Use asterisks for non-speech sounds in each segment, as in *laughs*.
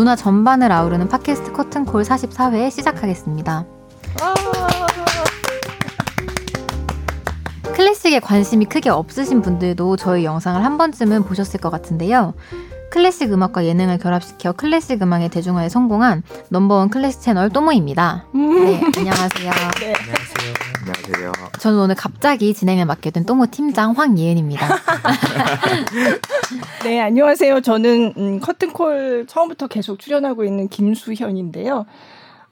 문화 전반을 아우르는 팟캐스트 커튼콜 44회 시작하겠습니다. 클래식에 관심이 크게 없으신 분들도 저희 영상을 한 번쯤은 보셨을 것 같은데요. 클래식 음악과 예능을 결합시켜 클래식 음악의 대중화에 성공한 넘버원 클래식 채널 또모입니다. 네, 안녕하세요. *laughs* 네. 안녕하세요. 안녕하세요. 저는 오늘 갑자기 진행을 맡게 된 또모 팀장 황예은입니다. *laughs* 네, 안녕하세요. 저는 음, 커튼콜 처음부터 계속 출연하고 있는 김수현인데요.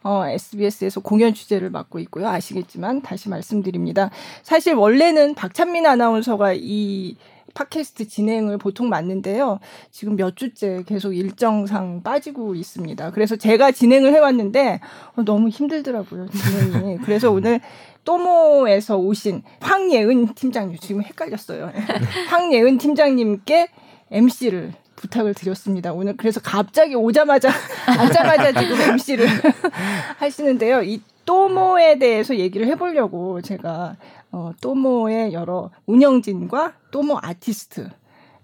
어, SBS에서 공연 취재를 맡고 있고요. 아시겠지만 다시 말씀드립니다. 사실 원래는 박찬민 아나운서가 이 팟캐스트 진행을 보통 맡는데요. 지금 몇 주째 계속 일정상 빠지고 있습니다. 그래서 제가 진행을 해왔는데 어, 너무 힘들더라고요, 진행이. 그래서 오늘 또모에서 오신 황예은 팀장님, 지금 헷갈렸어요. *laughs* 황예은 팀장님께 MC를 부탁을 드렸습니다. 오늘 그래서 갑자기 오자마자 *laughs* 앉자마자 지금 MC를 *laughs* 하시는데요. 이 또모에 대해서 얘기를 해보려고 제가 어, 또모의 여러 운영진과 또모 아티스트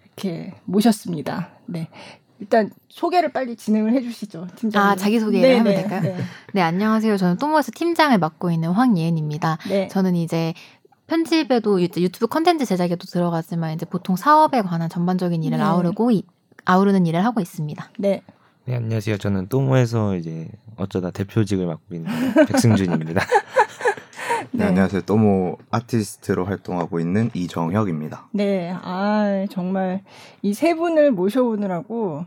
이렇게 모셨습니다. 네. 일단 소개를 빨리 진행을 해주시죠, 팀장님. 아 자기 소개를 네, 하면 네, 될까요? 네. 네. 안녕하세요. 저는 또모에서 팀장을 맡고 있는 황예은입니다. 네. 저는 이제 편집에도 유튜브 컨텐츠 제작에도 들어가지만 이제 보통 사업에 관한 전반적인 일을 네. 아우르고 이, 아우르는 일을 하고 있습니다. 네. 네 안녕하세요. 저는 또모에서 이제 어쩌다 대표직을 맡고 있는 백승준입니다. *laughs* 네. 네, 안녕하세요. 또모 아티스트로 활동하고 있는 이정혁입니다. 네, 아 정말 이 세 분을 모셔오느라고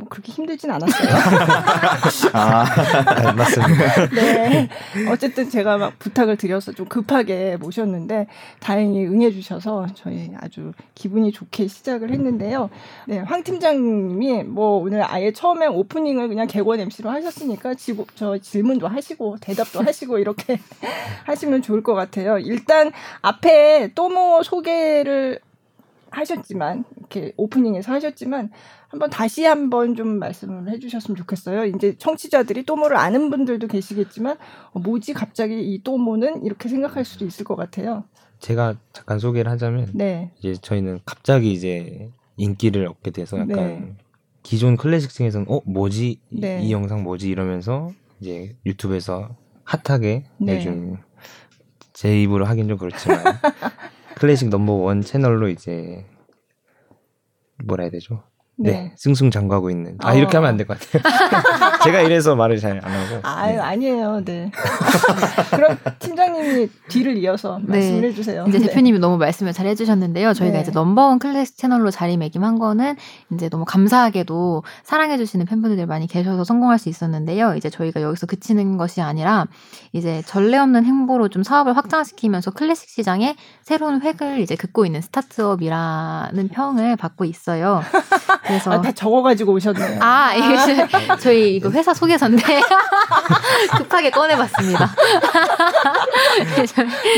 뭐 그렇게 힘들진 않았어요. *laughs* 아, 네, 맞습니다. 네. 어쨌든 제가 막 부탁을 드려서 좀 급하게 모셨는데 다행히 응해 주셔서 저희 아주 기분이 좋게 시작을 했는데요. 네, 황 팀장님이 뭐 오늘 아예 처음에 오프닝을 그냥 개원 MC로 하셨으니까 지고, 저 질문도 하시고 대답도 하시고 이렇게 *laughs* 하시면 좋을 것 같아요. 일단 앞에 또뭐 소개를 하셨지만 이렇게 오프닝에서 하셨지만 한번 다시 한번 좀 말씀을 해주셨으면 좋겠어요. 이제 청취자들이 또모를 아는 분들도 계시겠지만 어, 뭐지 갑자기 이 또모는 이렇게 생각할 수도 있을 것 같아요. 제가 잠깐 소개를 하자면 네. 이제 저희는 갑자기 이제 인기를 얻게 돼서 약간 네. 기존 클래식층에서는 어 뭐지 네. 이 영상 뭐지 이러면서 이제 유튜브에서 핫하게 네. 요즘 제 입으로 하긴 좀 그렇지만 *laughs* 클래식 넘버 원 채널로 이제 뭐라 해야 되죠? 네. 네. 승승장구하고 있는. 아, 어. 이렇게 하면 안 될 것 같아요. *laughs* 제가 이래서 말을 잘 안 하고. 아유, 네. 아니에요. 네. *laughs* 그럼 팀장님이 뒤를 이어서 네. 말씀을 해주세요. 이제 네. 대표님이 너무 말씀을 잘 해주셨는데요. 저희가 네. 이제 넘버원 클래스 채널로 자리매김한 거는 이제 너무 감사하게도 사랑해주시는 팬분들 많이 계셔서 성공할 수 있었는데요. 이제 저희가 여기서 그치는 것이 아니라 이제 전례 없는 행보로 좀 사업을 확장시키면서 클래식 시장에 새로운 획을 이제 긋고 있는 스타트업이라는 평을 받고 있어요. *laughs* 그래서 아, 다 적어가지고 오셨네요. 아, 이게 아. *laughs* 저희 이거 회사 소개서인데 *laughs* 급하게 꺼내봤습니다. *laughs*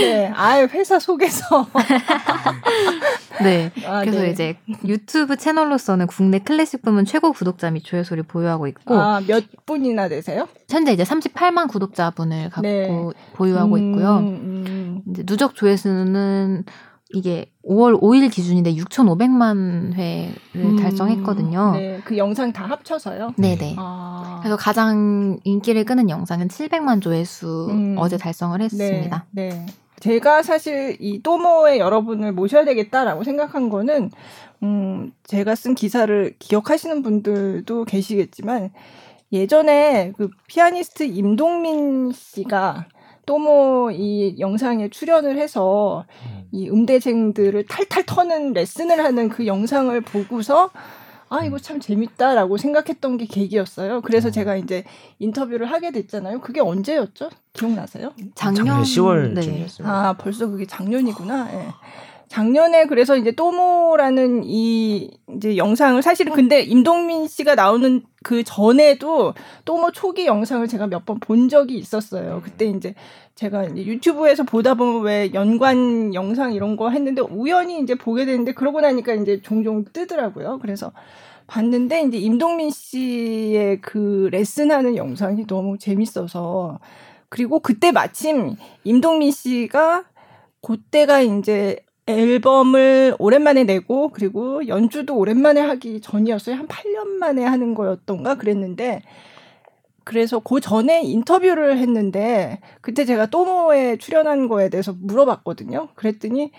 네, 아유 회사 소개서. 네, 아, 그래서 네. 이제 유튜브 채널로서는 국내 클래식 부문 최고 구독자 및 조회수를 보유하고 있고. 아, 몇 분이나 되세요? 현재 이제 38만 구독자분을 갖고 네. 보유하고 있고요. 음, 음. 이제 누적 조회수는 이게 5월 5일 기준인데 6,500만 회를 음, 달성했거든요. 네, 그 영상 다 합쳐서요? 네네. 아. 그래서 가장 인기를 끄는 영상은 700만 조회수 음. 어제 달성을 했습니다. 네, 네. 제가 사실 이 또모의 여러분을 모셔야 되겠다라고 생각한 거는 음, 제가 쓴 기사를 기억하시는 분들도 계시겠지만 예전에 그 피아니스트 임동민 씨가 또모 이 영상에 출연을 해서 음. 이 음대생들을 탈탈 터는 레슨을 하는 그 영상을 보고서 아 이거 참 재밌다라고 생각했던 게 계기였어요. 그래서 음. 제가 이제 인터뷰를 하게 됐잖아요. 그게 언제였죠? 기억나세요? 작년, 작년 10월쯤이었어요. 네. 아 벌써 그게 작년이구나. 네. 작년에 그래서 이제 또모라는 이 이제 영상을 사실은 근데 임동민 씨가 나오는 그 전에도 또모 초기 영상을 제가 몇 번 본 적이 있었어요. 그때 이제 제가 유튜브에서 보다 보면 왜 연관 영상 이런 거 했는데 우연히 이제 보게 되는데 그러고 나니까 이제 종종 뜨더라고요. 그래서 봤는데 이제 임동민 씨의 그 레슨하는 영상이 너무 재밌어서 그리고 그때 마침 임동민 씨가 그때가 이제 앨범을 오랜만에 내고 그리고 연주도 오랜만에 하기 전이었어요. 한 8년 만에 하는 거였던가 그랬는데 그래서 그 전에 인터뷰를 했는데 그때 제가 또모에 출연한 거에 대해서 물어봤거든요. 그랬더니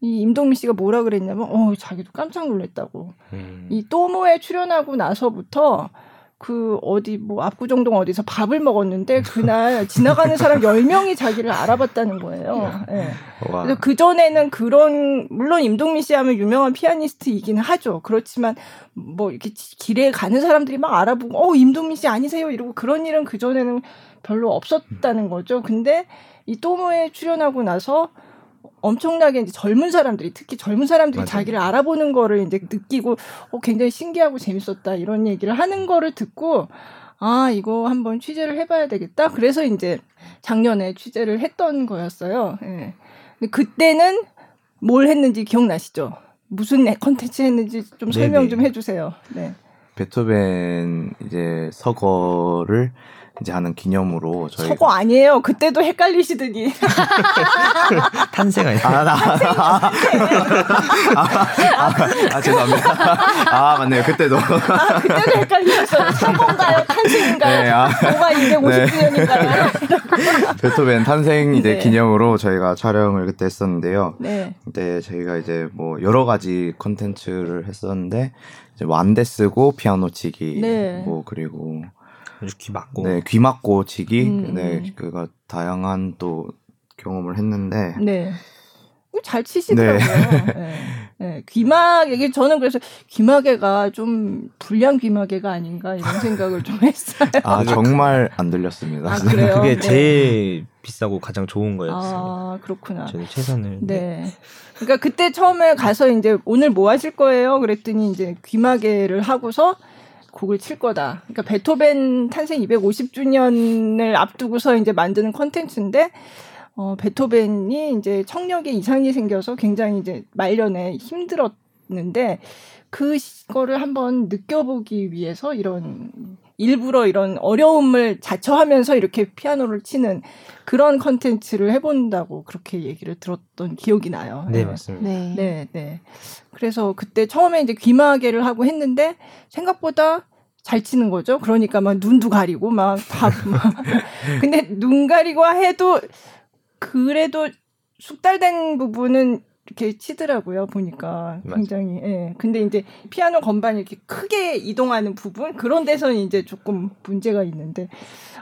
이 임동민 씨가 뭐라 그랬냐면 어 자기도 깜짝 놀랐다고. 음. 이 또모에 출연하고 나서부터 그 어디 뭐 압구정동 어디서 밥을 먹었는데 그날 *laughs* 지나가는 사람 10명이 자기를 알아봤다는 거예요. 네. 그래서 그 전에는 그런 물론 임동민 씨 하면 유명한 피아니스트이긴 하죠. 그렇지만 뭐 이렇게 길에 가는 사람들이 막 알아보고 어 임동민 씨 아니세요 이러고 그런 일은 그 전에는 별로 없었다는 거죠. 근데 이 또모에 출연하고 나서 엄청나게 이제 젊은 사람들이 특히 젊은 사람들이 맞아요. 자기를 알아보는 거를 이제 느끼고 어, 굉장히 신기하고 재밌었다 이런 얘기를 하는 거를 듣고 아 이거 한번 취재를 해봐야 되겠다. 그래서 이제 작년에 취재를 했던 거였어요. 예. 근데 그때는 뭘 했는지 기억나시죠? 무슨 컨텐츠 했는지 좀 설명 네네. 좀 해주세요. 네. 베토벤 이제 서거를 이제 하는 기념으로 저희 서거 아니에요. 그때도 헷갈리시더니 *laughs* 탄생 아니에요? 아, 나, 아, 아, 아, 죄송합니다. 아 맞네요. 그때도 아, 그때도 헷갈리셨어요. 서거인가요? 탄생인가요? 네, 아, 뭐가 250주년인가요? 네. 베토벤 탄생 이제 네. 기념으로 저희가 촬영을 그때 했었는데요. 네. 그때 저희가 이제 뭐 여러 가지 컨텐츠를 했었는데 이제 완대 쓰고 피아노 치기 네. 뭐 그리고 귀 막고. 네, 귀 막고 치기. 음. 네, 그가 다양한 또 경험을 했는데. 네. 잘 치시더라고요. 네. 네. 네. 귀막, 이게 저는 그래서 귀마개가 좀 불량 귀마개가 아닌가 이런 생각을 좀 했어요. 아, 정말 안 들렸습니다. 아, 그래요? 그게 네. 제일 비싸고 가장 좋은 거였어요. 아, 그렇구나. 저는 최선을. 네. 네. 그러니까 그때 처음에 가서 이제 오늘 뭐 하실 거예요? 그랬더니 이제 귀마개를 하고서 곡을 칠 거다. 그러니까 베토벤 탄생 250주년을 앞두고서 이제 만드는 컨텐츠인데 어 베토벤이 이제 청력에 이상이 생겨서 굉장히 이제 말년에 힘들었는데 그거를 한번 느껴보기 위해서 이런 일부러 이런 어려움을 자처하면서 이렇게 피아노를 치는 그런 컨텐츠를 해본다고 그렇게 얘기를 들었던 기억이 나요. 네, 맞습니다. 네. 네, 네. 그래서 그때 처음에 이제 귀마개를 하고 했는데 생각보다 잘 치는 거죠. 그러니까 막 눈도 가리고 막 다. *laughs* 근데 눈 가리고 해도 그래도 숙달된 부분은 이렇게 치더라고요 보니까 굉장히 예 근데 이제 피아노 건반이 이렇게 크게 이동하는 부분 그런 데서는 이제 조금 문제가 있는데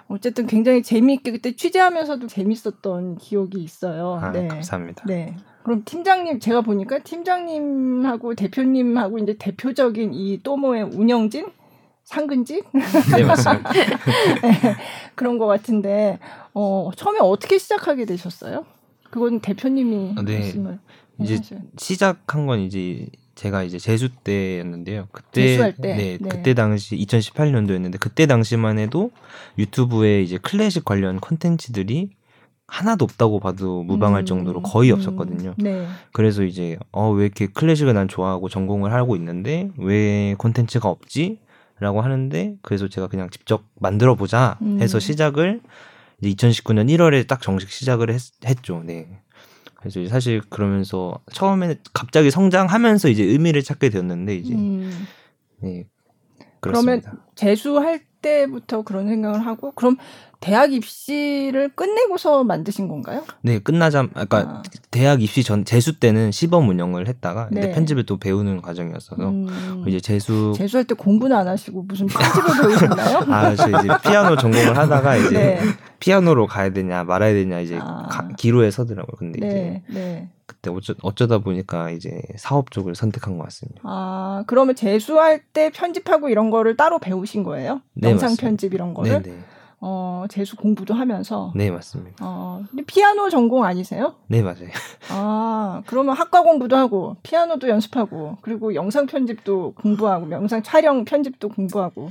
어쨌든 굉장히 재미있게 그때 취재하면서도 재밌었던 기억이 있어요. 아, 네 감사합니다. 네. 그럼 팀장님 제가 보니까 팀장님하고 대표님하고 이제 대표적인 이 또모의 운영진 상근직? 네 맞습니다. *laughs* 네, 그런 것 같은데 어 처음에 어떻게 시작하게 되셨어요? 그건 대표님이 아, 네. 말씀을 이제 시작한 건 이제 제가 이제 재수 때였는데요. 그때 때? 네, 네, 그때 당시 2018년도였는데 그때 당시만 해도 유튜브에 이제 클래식 관련 콘텐츠들이 하나도 없다고 봐도 무방할 음, 정도로 거의 음, 없었거든요. 네. 그래서 이제 어 왜 이렇게 클래식을 난 좋아하고 전공을 하고 있는데 왜 콘텐츠가 없지? 라고 하는데 그래서 제가 그냥 직접 만들어 보자 해서 음. 시작을 이제 2019년 1월에 딱 정식 시작을 했, 했죠. 네. 그래서 사실 그러면서 처음에는 갑자기 성장하면서 이제 의미를 찾게 되었는데 이제 음. 네 그렇습니다. 그러면 재수할 때부터 그런 생각을 하고 그럼 대학 입시를 끝내고서 만드신 건가요? 네, 끝나자 아까 아. 대학 입시 전 재수 때는 시범 운영을 했다가 네. 편집을 또 배우는 과정이었어서 음. 이제 재수 재수할 때 공부는 안 하시고 무슨 편집을 배우셨나요? *laughs* 아, 저 이제 피아노 전공을 하다가 이제 네. 피아노로 가야 되냐 말아야 되냐 이제 아. 가, 기로에 서더라고요. 근데 네. 이제 네. 그 때 어쩌, 어쩌 다 보니까 이제 사업 쪽을 선택한 것 같습니다. 아, 그러면 재수할 때 편집하고 이런 거를 따로 배우신 거예요? 네, 영상 맞습니다. 편집 이런 거를? 네, 네. 어, 재수 공부도 하면서. 네, 맞습니다. 어, 근데 피아노 전공 아니세요? 네, 맞아요. *laughs* 아, 그러면 학과 공부도 하고, 피아노도 연습하고, 그리고 영상 편집도 공부하고, 영상 촬영 편집도 공부하고.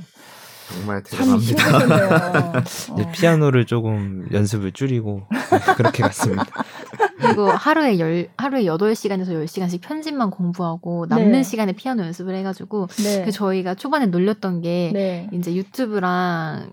정말 대단합니다. *laughs* 어. 피아노를 조금 연습을 줄이고 그렇게 갔습니다. 그리고 하루에 열 하루에 8시간에서 10시간씩 편집만 공부하고 남는 네. 시간에 피아노 연습을 해 가지고 네. 그 저희가 초반에 놀렸던 게 네. 이제 유튜브랑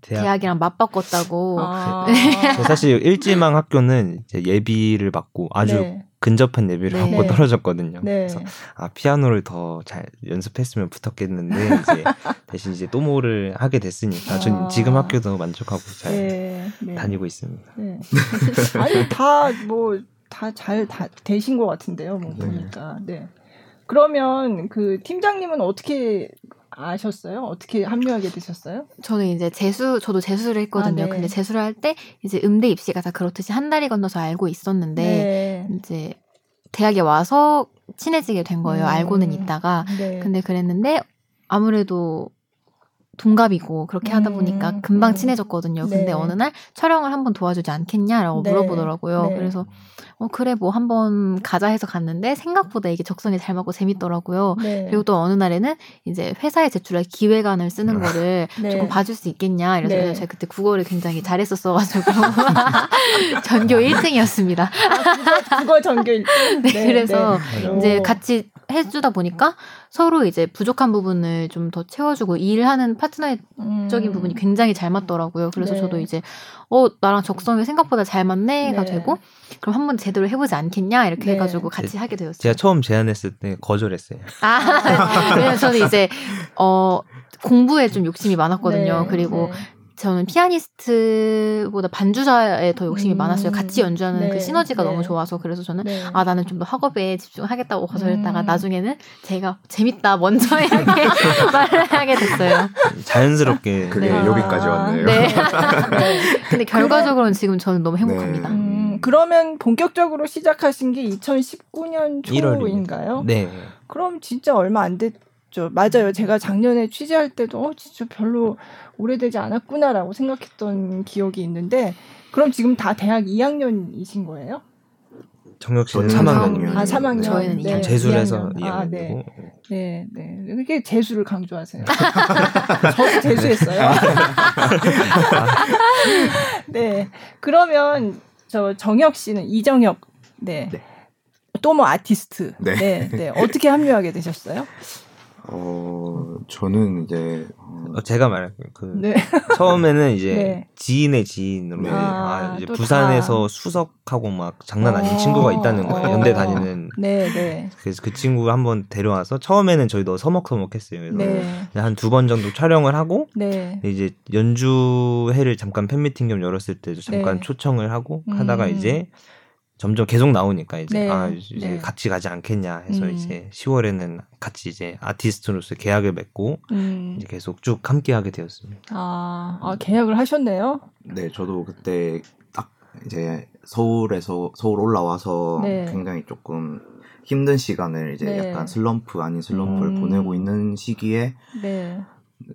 대학. 이랑 맞바꿨다고. 아. 네. 사실 일지망 학교는 이제 예비를 받고 아주 네. 근접한 예비를 네. 하고 떨어졌거든요. 네. 그래서 아 피아노를 더 잘 연습했으면 붙었겠는데 이제 *laughs* 대신 이제 또모를 하게 됐으니까 전 아. 지금 학교도 만족하고 잘 네. 네. 다니고 있습니다. 네. *laughs* 아니 다 뭐 다잘다 되신 것 같은데요. 뭐 보니까. 네. 그러면 그 팀장님은 어떻게 아셨어요? 어떻게 합류하게 되셨어요? 저는 이제 재수, 저도 재수를 했거든요. 아, 네. 근데 재수를 할 때 이제 음대 입시가 다 그렇듯이 한 달이 건너서 알고 있었는데 네. 이제 대학에 와서 친해지게 된 거예요. 음. 알고는 있다가. 네. 근데 그랬는데 아무래도 동갑이고 그렇게 하다 보니까 음, 금방 음. 친해졌거든요. 근데 네. 어느 날 촬영을 한번 도와주지 않겠냐라고 네. 물어보더라고요. 네. 그래서 어 그래 뭐 한번 가자 해서 갔는데 생각보다 이게 적성이 잘 맞고 재밌더라고요. 네. 그리고 또 어느 날에는 이제 회사에 제출할 기획안을 쓰는 아. 거를 네. 조금 봐줄 수 있겠냐 이래서 네. 제가 그때 국어를 굉장히 잘했었어가지고 *laughs* 전교 1등이었습니다. 아, 국어, 전교 1등. *laughs* 네, 그래서 이제 같이 해주다 보니까 서로 이제 부족한 부분을 좀 더 채워주고 일하는 파트너적인 음. 부분이 굉장히 잘 맞더라고요. 그래서 네. 저도 이제 어 나랑 적성이 생각보다 잘 맞네가 네. 되고 그럼 한번 제대로 해보지 않겠냐 이렇게 네. 해가지고 같이 하게 되었어요. 제가 처음 제안했을 때 거절했어요. 아 *laughs* 왜냐면 저는 이제 어 공부에 좀 욕심이 많았거든요. 네. 그리고 네. 저는 피아니스트보다 반주자에 더 욕심이 음, 많았어요. 같이 연주하는 그 네, 그 시너지가 네. 너무 좋아서 그래서 저는 네. 아 나는 좀 더 학업에 집중하겠다고 거절했다가 음. 나중에는 제가 재밌다 먼저 이렇게 *laughs* 말을 하게 됐어요. 자연스럽게 그게 네. 여기까지 왔네요. 네. *laughs* 근데 결과적으로는 지금 저는 너무 행복합니다. 네. 음, 그러면 본격적으로 시작하신 게 2019년 초인가요? 1월입니다. 네. 그럼 진짜 얼마 안 됐죠. 맞아요. 제가 작년에 취재할 때도 어 진짜 별로 오래되지 않았구나라고 생각했던 기억이 있는데 그럼 지금 다 대학 2학년이신 거예요? 정혁 씨는 3학년. 아, 3학년. 저희는 네. 재수를 해서 2학년. 아, 네. 네, 네. 그게 재수를 강조하세요. *laughs* 저도 재수했어요. *laughs* 네. 그러면 저 정혁 씨는 이정혁. 네. 네. 또뭐 아티스트. 네. 네. 네. 어떻게 합류하게 되셨어요? 어, 저는 이제 어, 제가 말할게요. 그 네. *laughs* 처음에는 이제 네. 지인의 지인으로 네. 아, 아, 이제 부산에서 다. 수석하고 막 장난 아닌 어, 친구가 있다는 거예요. 어, 연대 다니는. 네, 네. 그래서 그 친구가 한번 데려와서 처음에는 저희도 서먹서먹했어요. 그래서 네. 한두 번 정도 촬영을 하고 네. 이제 연주회를 잠깐 팬미팅 겸 열었을 때도 잠깐 네. 초청을 하고 음. 하다가 이제 점점 계속 나오니까 이제 네. 아 이제 네. 같이 가지 않겠냐 해서 음. 이제 10월에는 같이 이제 아티스트로서 계약을 맺고 음. 이제 계속 쭉 함께 하게 되었습니다. 아, 아 계약을 하셨네요? 네, 저도 그때 딱 이제 서울에서 서울 올라와서 네. 굉장히 조금 힘든 시간을 이제 네. 약간 슬럼프 아닌 슬럼프를 음. 보내고 있는 시기에 네.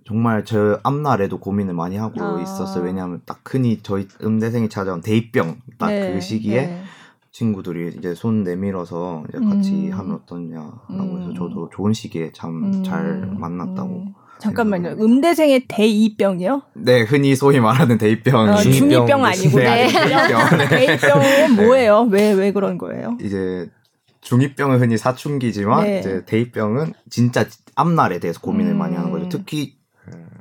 정말 저 앞날에도 고민을 많이 하고 아. 있었어요. 왜냐하면 딱 흔히 저희 음대생이 찾아온 대입병 딱그 네. 시기에 네. 친구들이 이제 손 내밀어서 이제 같이 음. 하면 어떠냐라고 음. 해서 저도 좋은 시기에 참잘 음. 만났다고. 음. 잠깐만요. 음대생의 대이병이요? 네, 흔히 소위 말하는 대이병. 어, 중이병 아니고 네. 대이병. *laughs* 대이병은 네. 뭐예요? 왜왜 그런 거예요? 이제 중이병은 흔히 사춘기지만 네. 이제 대이병은 진짜 앞날에 대해서 고민을 많이 하는 거죠. 음. 특히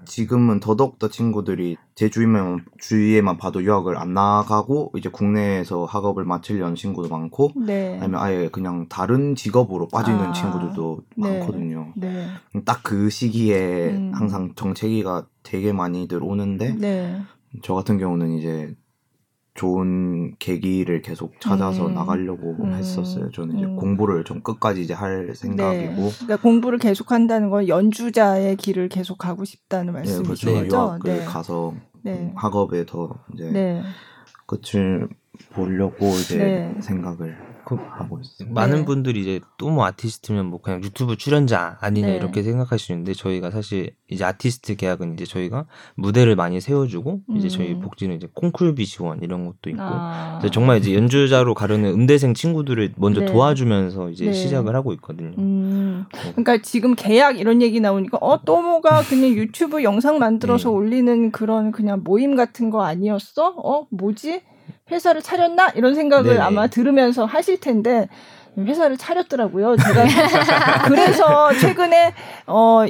지금은 더더욱더 친구들이 제 주위만 주위에만 봐도 유학을 안 나가고 이제 국내에서 학업을 마치려는 친구도 많고 네. 아니면 아예 그냥 다른 직업으로 빠지는 아, 친구들도 네. 많거든요. 네. 딱그 시기에 음. 항상 정체기가 되게 많이들 오는데 네. 저 같은 경우는 이제 좋은 계기를 계속 찾아서 음. 나가려고 음. 했었어요. 저는 이제 음. 공부를 좀 끝까지 이제 할 생각이고. 네. 그러니까 공부를 계속 한다는 건 연주자의 길을 계속 가고 싶다는 네, 말씀이시죠? 네, 그렇죠. 유학을 네. 가서 네. 학업에 더 이제 네. 끝을 보려고 이제 네. 생각을 그 하고 있어요. 많은 네. 분들이 이제 또 뭐 아티스트면 뭐 그냥 유튜브 출연자 아니냐 네. 이렇게 생각하시는데 저희가 사실 이제 아티스트 계약은 이제 저희가 무대를 많이 세워주고 음. 이제 저희 음. 복지는 이제 콩쿨비 지원 이런 것도 있고 아. 정말 이제 연주자로 가려는 음대생 친구들을 먼저 네. 도와주면서 이제 네. 시작을 하고 있거든요. 음. 그러니까 지금 계약 이런 얘기 나오니까 어또 뭐가 그냥 유튜브 영상 만들어서 네. 올리는 그런 그냥 모임 같은 거 아니었어? 어 뭐지? 회사를 차렸나 이런 생각을 네네. 아마 들으면서 하실 텐데 회사를 차렸더라고요. 제가 *laughs* 그래서 최근에 어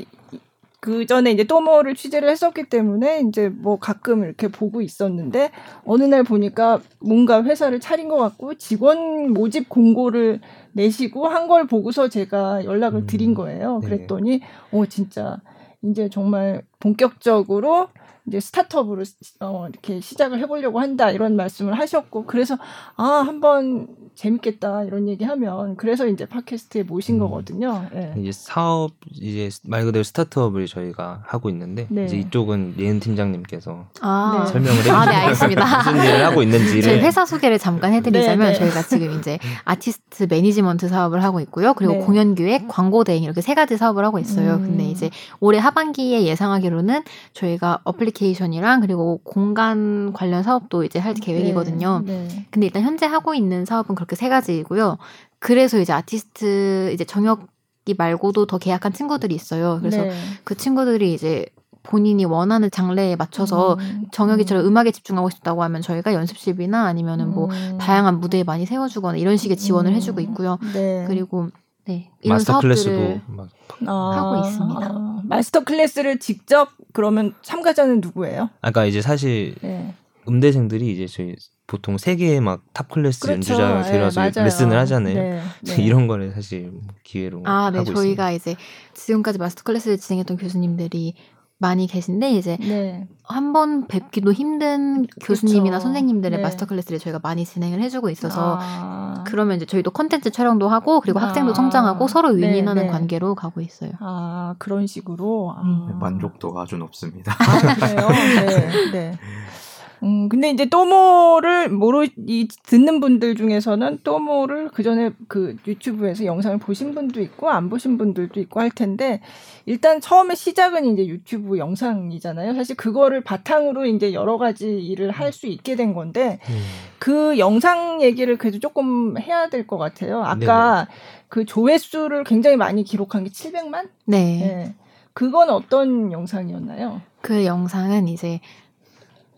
그 전에 이제 또모를 취재를 했었기 때문에 이제 뭐 가끔 이렇게 보고 있었는데 어느 날 보니까 뭔가 회사를 차린 것 같고 직원 모집 공고를 내시고 한 걸 보고서 제가 연락을 음. 드린 거예요. 그랬더니 오 진짜 이제 정말 본격적으로 이제 스타트업으로 어, 이렇게 시작을 해보려고 한다 이런 말씀을 하셨고 그래서 아 한번 재밌겠다 이런 얘기하면 그래서 이제 팟캐스트에 모신 음. 거거든요. 네. 이제 사업 이제 말 그대로 스타트업을 저희가 하고 있는데 네. 이제 이쪽은 예은 팀장님께서 아. 네. 설명을 해주시면 아, 네, 알겠습니다. *laughs* 무슨 일을 하고 있는지를 저희 회사 소개를 잠깐 해드리자면 네, 네. 저희가 지금 이제 아티스트 매니지먼트 사업을 하고 있고요. 그리고 네. 공연 기획, 광고 대행 이렇게 세 가지 사업을 하고 있어요. 음. 근데 이제 올해 하반기에 예상하기로는 저희가 어플리케이션 애플리케이션이랑 그리고 공간 관련 사업도 이제 할 계획이거든요. 네, 네. 근데 일단 현재 하고 있는 사업은 그렇게 세 가지이고요. 그래서 이제 아티스트 이제 정혁이 말고도 더 계약한 친구들이 있어요. 그래서 네. 그 친구들이 이제 본인이 원하는 장르에 맞춰서 음, 정혁이처럼 음. 악에 집중하고 싶다고 하면 저희가 연습실이나 아니면은 뭐 음. 다양한 무대에 많이 세워주거나 이런 식의 지원을 음. 해주고 있고요. 네. 그리고 네, master class도 아, 하고 있습니다. 아, master class를 직접 그러면 참가자는 누구예요? 아까 이제 사실 네. 음대생들이 이제 저희 보통 세계의 막 top class 그렇죠. 연주자가 들어서 네, 레슨을 하잖아요. 네, 네. 이런 거를 사실 기회로 아, 네. 저희가 이제 지금까지 master class를 진행했던 교수님들이 많이 계신데 이제 네. 한번 뵙기도 힘든 교수님이나 그렇죠. 선생님들의 네. master class를 저희가 많이 진행을 해주고 있어서 아. 그러면 이제 저희도 컨텐츠 촬영도 하고 그리고 아. 학생도 성장하고 서로 네, 윈윈하는 네. 관계로 가고 있어요. 아 그런 식으로 아. 음. 만족도가 아주 높습니다. 아, 그래요? 네. 네. 음, 근데 이제 또모를 모르, 이, 듣는 분들 중에서는 또모를 그 전에 그 유튜브에서 영상을 보신 분도 있고, 안 보신 분들도 있고 할 텐데, 일단 처음에 시작은 이제 유튜브 영상이잖아요. 사실 그거를 바탕으로 이제 여러 가지 일을 할 수 있게 된 건데, 음. 그 영상 얘기를 그래도 조금 해야 될 것 같아요. 아까 네네. 그 조회수를 굉장히 많이 기록한 게 700만? 네. 네. 그건 어떤 영상이었나요? 그 영상은 이제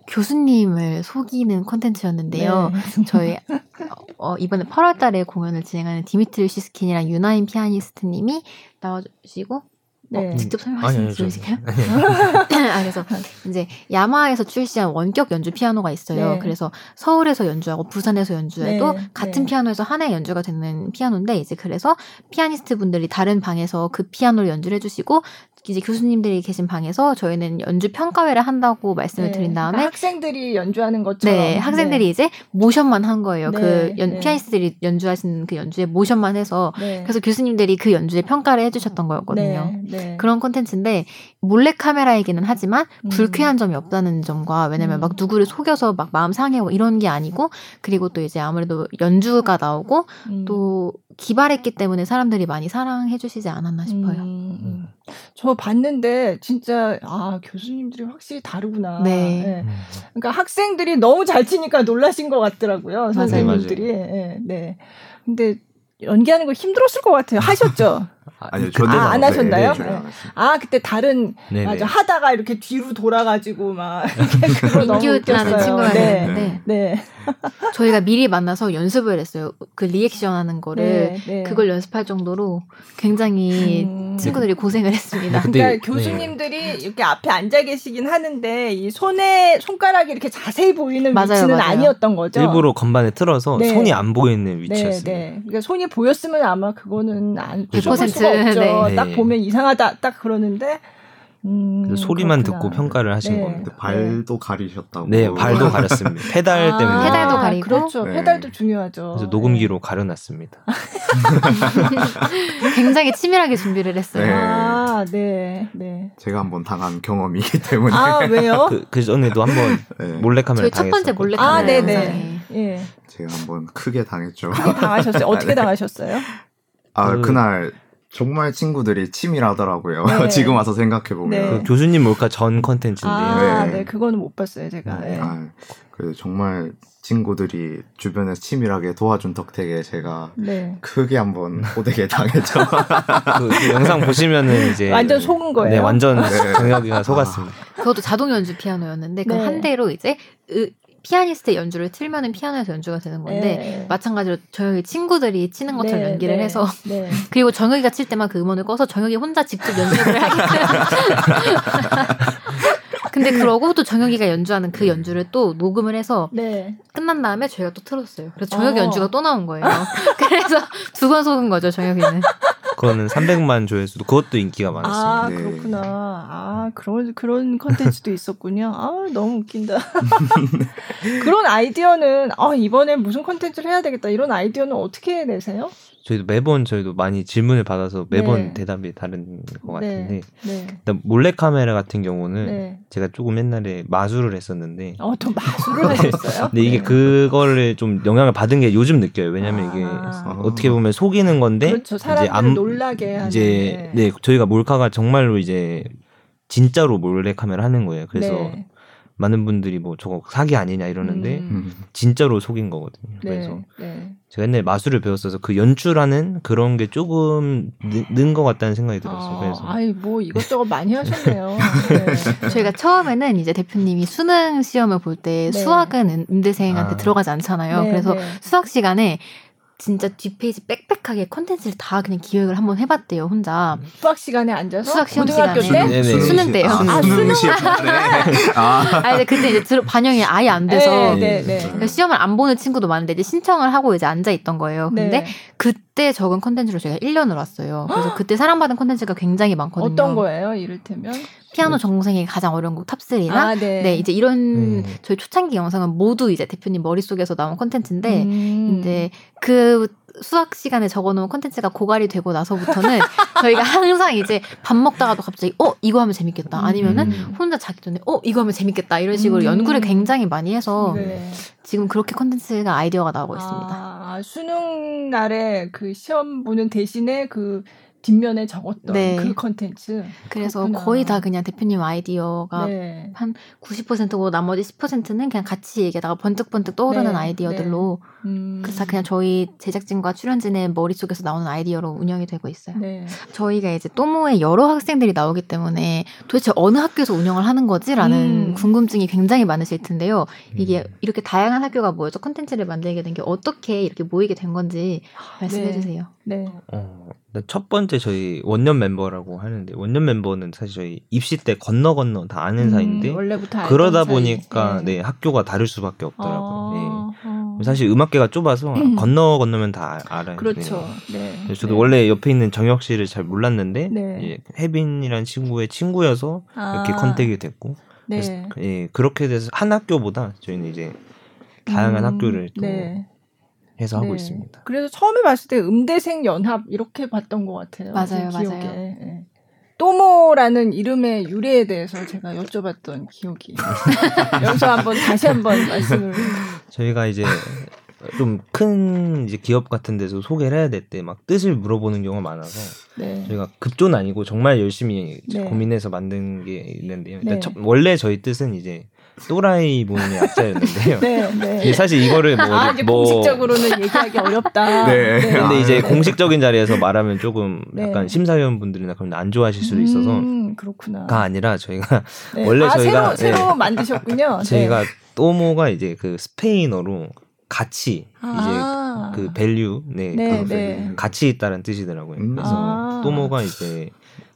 교수님을 속이는 콘텐츠였는데요. 네. 저희 *laughs* 어, 이번에 8월 달에 공연을 진행하는 드미트리 시쉬킨이랑 윤아인 피아니스트님이 나와주시고 네. 어, 직접 설명하시는 분이세요? *laughs* 아, 그래서 이제 야마하에서 출시한 원격 연주 피아노가 있어요. 네. 그래서 서울에서 연주하고 부산에서 연주해도 네. 같은 네. 피아노에서 하나의 연주가 되는 피아노인데 이제 그래서 피아니스트 분들이 다른 방에서 그 피아노를 연주를 해주시고 이제 교수님들이 계신 방에서 저희는 연주 평가회를 한다고 말씀을 네. 드린 다음에 그러니까 학생들이 연주하는 것처럼 네 학생들이 네. 이제 모션만 한 거예요. 네. 그 연, 네. 피아니스트들이 연주하신 그 연주에 모션만 해서 네. 그래서 교수님들이 그 연주에 평가를 해주셨던 거였거든요. 네. 그런 콘텐츠인데 몰래 카메라이기는 하지만 음. 불쾌한 점이 없다는 점과 왜냐면 음. 막 누구를 속여서 막 마음 상해고 이런 게 아니고 그리고 또 이제 아무래도 연주가 나오고 음. 또 기발했기 때문에 사람들이 많이 사랑해 주시지 않았나 싶어요. 음, 음. 저 봤는데 진짜 아 교수님들이 확실히 다르구나. 네. 네. 그러니까 학생들이 너무 잘 치니까 놀라신 것 같더라고요 선생님들이. 네, 네. 근데 연기하는 거 힘들었을 것 같아요. 하셨죠? *laughs* 아니요, 저는 아, 안 하셨나요? 네, 네. 아, 그때 다른 네네. 맞아 하다가 이렇게 뒤로 돌아가지고 막 *laughs* 인규라는 친구가 네. 네. 네. *laughs* 저희가 미리 만나서 연습을 했어요. 그 리액션 하는 거를 네, 네. 그걸 연습할 정도로 굉장히 음... 친구들이 고생을 했습니다. 그러니까 네. 교수님들이 이렇게 앞에 앉아 계시긴 하는데 이 손에 손가락이 이렇게 자세히 보이는 맞아요, 위치는 맞아요. 아니었던 거죠. 일부러 건반에 틀어서 네. 손이 안 보이는 위치였어요. 네, 그러니까 손이 보였으면 아마 그거는 안100% 수가 없죠. 딱 보면 이상하다 딱 그러는데 음, 소리만 그렇구나. 듣고 평가를 하신 네. 겁니다. 발도 네. 가리셨다고. 네, 발도 가렸습니다. 페달 아, 때문에. 페달도 가리고. 그렇죠. 네. 페달도 중요하죠. 그래서 녹음기로 네. 가려놨습니다. *laughs* 굉장히 치밀하게 준비를 했어요. 네. 아, 네, 네. 제가 한번 당한 경험이기 때문에. 아, 왜요? 그, 그 전에도 한번 네. 몰래카메라 당했어요. 첫 번째 몰래카메라. 아, 네, 네. 예. 제가 한번 크게 당했죠. 당하셨어요? 어떻게 당하셨어요? 아, 그... 그날 정말 친구들이 치밀하더라고요. 네. *laughs* 지금 와서 생각해 보면 네. 그 교수님 몰카 전 컨텐츠인데요. 아, 네. 네, 그거는 못 봤어요, 제가. 네. 아, 그 정말 친구들이 주변에서 치밀하게 도와준 덕택에 제가 네. 크게 한번 호되게 당했죠. *laughs* 그, 그, 영상 보시면은 이제 완전 속은 거예요. 네, 완전 정혁이가 속았습니다. 그것도 자동 연주 피아노였는데 그 한 대로 이제 으, 피아니스트의 연주를 틀면은 피아노에서 연주가 되는 건데 네. 마찬가지로 저희 친구들이 치는 것처럼 네, 연기를 네, 해서 네. *laughs* 그리고 정혁이가 칠 때만 그 음원을 꺼서 정혁이 혼자 직접 연주를 하기 때문에 *laughs* 근데 그러고 또 정혁이가 연주하는 그 연주를 또 녹음을 해서 네. 끝난 다음에 저희가 또 틀었어요. 그래서 정혁이 어. 연주가 또 나온 거예요. *laughs* 그래서 두 번 속은 거죠, 정혁이는. 그거는 300만 조회수도 그것도 인기가. 아, 네. 그렇구나. 아, 그런 그런 컨텐츠도 있었군요. 아, 너무 웃긴다. *laughs* 그런 아이디어는 아, 이번에 무슨 컨텐츠를 해야 되겠다. 이런 아이디어는 어떻게 내세요? 저희도 매번 저희도 많이 질문을 받아서 매번 네. 대답이 다른 것 네. 같은데 네. 일단 몰래 카메라 같은 경우는 네. 제가 조금 옛날에 마술을 했었는데 어또 마술을 *laughs* 하셨어요? 근데 이게 네. 그거를 좀 영향을 받은 게 요즘 느껴요. 왜냐면 아. 이게 어떻게 보면 속이는 건데 그렇죠. 사람을 암, 놀라게 하는 이제 네 저희가 몰카가 정말로 이제 진짜로 몰래 카메라 하는 거예요. 그래서 네. 많은 분들이 뭐 저거 사기 아니냐 이러는데 음. 진짜로 속인 거거든요. 네, 그래서 네. 제가 옛날에 마술을 배웠어서 그 연출하는 그런 게 조금 는것 같다는 생각이 들었어요. 아, 그래서 아이 뭐 이것저것 많이 하셨네요. *laughs* 네. 저희가 처음에는 이제 대표님이 수능 시험을 볼때 네. 수학은 음대생한테 아. 들어가지 않잖아요. 네, 그래서 네. 수학 시간에 진짜 뒷페이지 빽빽하게 컨텐츠를 다 그냥 기획을 한번 해봤대요 혼자 수학 시간에 앉아서 수학 시험 시간에 때 수능 때요 아, 수능 시험 네. 아. 아 근데 그때 이제 들, 반영이 아예 안 돼서 네, 네, 네. 시험을 안 보는 친구도 많은데 이제 신청을 하고 이제 앉아 있던 거예요 근데 네. 그때 적은 컨텐츠로 제가 1년을 왔어요 그래서 그때 사랑받은 컨텐츠가 굉장히 많거든요 어떤 거예요 이를테면 피아노 전공생이 가장 어려운 곡 top3나 아, 네. 네. 이제 이런 음. 저희 초창기 영상은 모두 이제 대표님 머릿속에서 나온 컨텐츠인데 음. 이제 그 수학 시간에 적어놓은 컨텐츠가 고갈이 되고 나서부터는 *laughs* 저희가 항상 이제 밥 먹다가도 갑자기 어 이거 하면 재밌겠다 아니면은 음. 혼자 자기 전에 어 이거 하면 재밌겠다 이런 식으로 음. 연구를 굉장히 많이 해서 네. 지금 그렇게 컨텐츠가 아이디어가 나오고 있습니다. 아, 수능 날에 그 시험 보는 대신에 그 뒷면에 적었던 네. 그 컨텐츠. 그래서 그렇구나. 거의 다 그냥 대표님 아이디어가 네. 한 90%고 나머지 10%는 그냥 같이 얘기하다가 번뜩번뜩 떠오르는 네. 아이디어들로 네. 음. 그래서 그냥 저희 제작진과 출연진의 머릿속에서 나오는 아이디어로 운영이 되고 있어요. 네. 저희가 이제 또모에 여러 학생들이 나오기 때문에 도대체 어느 학교에서 운영을 하는 거지라는 음. 궁금증이 굉장히 많으실 텐데요. 이게 음. 이렇게 다양한 학교가 모여서 컨텐츠를 만들게 된 게 어떻게 이렇게 모이게 된 건지 말씀해 주세요. 네. 어, 첫 번째 저희 원년 멤버라고 하는데 원년 멤버는 사실 저희 입시 때 건너 건너 다 아는 음, 사이인데 그러다 보니까 네. 네. 학교가 다를 수밖에 없더라고요. 어, 네. 어. 사실 음악계가 좁아서 음. *clears throat* 건너 건너면 다 알아요. 그렇죠. 네. 저도 네. 원래 옆에 있는 정혁 씨를 잘 몰랐는데 예, 혜빈이란 친구의 친구여서 아. 이렇게 contact이 됐고 네. 그래서 예, 그렇게 돼서 한 학교보다 저희는 이제 다양한 음, 학교를 또 해서 하고 네. 있습니다. 그래서 처음에 봤을 때 음대생 연합 이렇게 봤던 것 같아요. 맞아요, 맞아요. 네. 또모라는 이름의 유래에 대해서 제가 여쭤봤던 기억이 *laughs* 여기서 한번 다시 한번 말씀을 저희가 이제 좀 큰 이제 기업 같은 데서 소개를 해야 될 때 막 뜻을 물어보는 경우가 많아서 네. 저희가 급조는 아니고 정말 열심히 네. 고민해서 만든 게 있는데요. 네. 첫, 원래 저희 뜻은 이제 또라이 모임의 약자였는데요. *laughs* 네, 네. 사실 이거를 뭐, 아, 뭐 공식적으로는 얘기하기 어렵다. *laughs* 네. 네. 근데 이제 아, 네. 공식적인 자리에서 말하면 조금 네. 약간 심사위원 분들이나 그런 안 좋아하실 수도 있어서 음, 그렇구나.가 아니라 저희가 네. *laughs* 원래 아, 저희가 새로, 새로 만드셨군요. 저희가 또모가 이제 그 스페인어로 가치 아~ 이제 그 value 네, 네, 네. 가치 있다는 뜻이더라고요. 음. 그래서 아~ 또모가 이제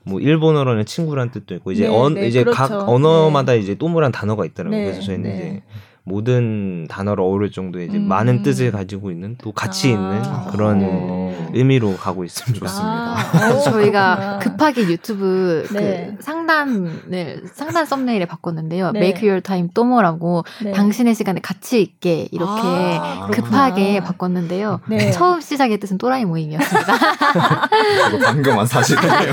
뭐 일본어로는 친구란 뜻도 있고 이제 네, 어, 네, 이제 그렇죠. 각 언어마다 네. 이제 또무란 단어가 있더라고요. 네, 그래서 저희는 네. 이제 모든 단어를 어울릴 정도의 이제 음. 많은 뜻을 가지고 있는 또 가치 아. 있는 그런 네. 의미로 가고 있으면 좋겠습니다. 아, 저희가 급하게 유튜브 네. 그 상단을 상단 썸네일에 바꿨는데요. 네. Make Your Time 또뭐라고 네. 당신의 시간에 가치 있게 이렇게 아, 급하게 바꿨는데요. 네. 처음 시작의 뜻은 또라이 모임이었습니다. 방금만 사실이에요. *laughs*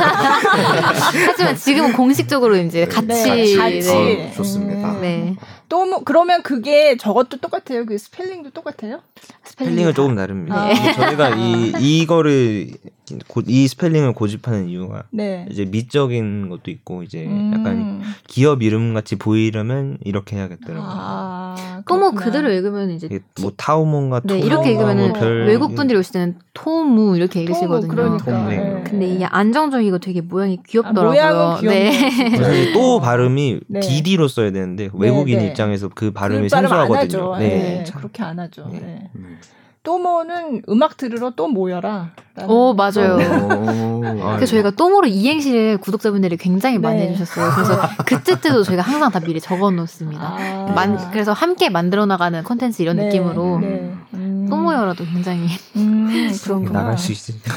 하지만 지금은 공식적으로 이제 가치 네, 가치 어, 좋습니다. 네. 또 뭐, 그러면 그게 저것도 똑같아요? 그 스펠링도 똑같아요? 스펠링은 조금 다릅니다. 네. 저희가 이 이거를 고, 이 스펠링을 고집하는 이유가 네. 이제 미적인 것도 있고 이제 음. 약간 기업 이름 같이 보이려면 이렇게 해야겠더라고요. 아. 아, 또모 그대로 읽으면 이제 뭐 타오몬과 네 이렇게 읽으면 별... 외국 분들이 오실 때는 토무 이렇게 읽으시거든요. 그러니까. 네. 근데 이게 안정적이고 되게 모양이 귀엽더라고요. 아, 네. 사실 또 발음이 네. DD로 써야 되는데 외국인 네, 네. 입장에서 그 발음이 그 생소하거든요. 네. 네. 그렇게 안 하죠. 네. 또모는 음악 들으러 또 모여라. 오 맞아요. 그래서 저희가 또모로 이행시를 구독자분들이 굉장히 많이 네. 해주셨어요. 그래서 그때 때도 저희가 항상 다 미리 적어놓습니다. 아. 만, 그래서 함께 만들어 나가는 콘텐츠 이런 네. 느낌으로 네. 음. 또 모여라도 굉장히 음, *laughs* 그런 나갈 수 있습니다.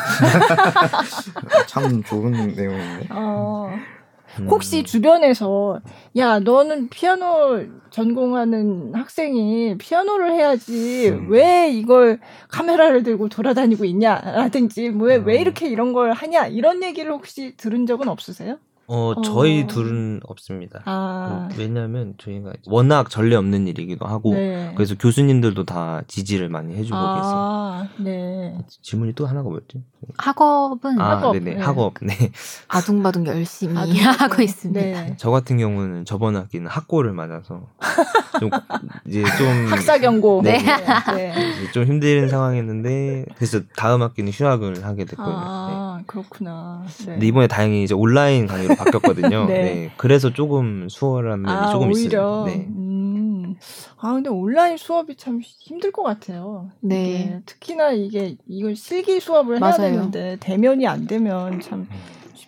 참 좋은 내용인데. 어. 음. 혹시 주변에서 야 너는 피아노 전공하는 학생이 피아노를 해야지 음. 왜 이걸 카메라를 들고 돌아다니고 있냐라든지 뭐왜 왜 음. 이렇게 이런 걸 하냐 이런 얘기를 혹시 들은 적은 없으세요? 어, 저희 어. 둘은 없습니다. 아. 그 왜냐하면 저희가 워낙 전례 없는 일이기도 하고 네. 그래서 교수님들도 다 지지를 많이 해주고 아. 계세요. 네. 질문이 또 하나가 뭐였지? 학업은 아, 학업. 네네. 네. 학업. 네. 아둥바둥 열심히 아둥바둥. *laughs* 하고 있습니다. 네. 저 같은 경우는 저번 학기는 학고를 맞아서 좀 이제 좀 *laughs* 학사 경고. 네. 네. *laughs* 좀 힘든 상황이었는데 그래서 다음 학기는 휴학을 하게 됐거든요. 아, 그렇구나. 근데 이번에 다행히 이제 온라인 강의로 바뀌었거든요. *laughs* 네. 네. 그래서 조금 수월한 면이 아, 조금 오히려. 있어요. 네. 음. 아 근데 온라인 수업이 참 힘들 것 같아요. 네. 특히나 이게 이걸 실기 수업을 맞아요. 해야 되는데 대면이 안 되면 참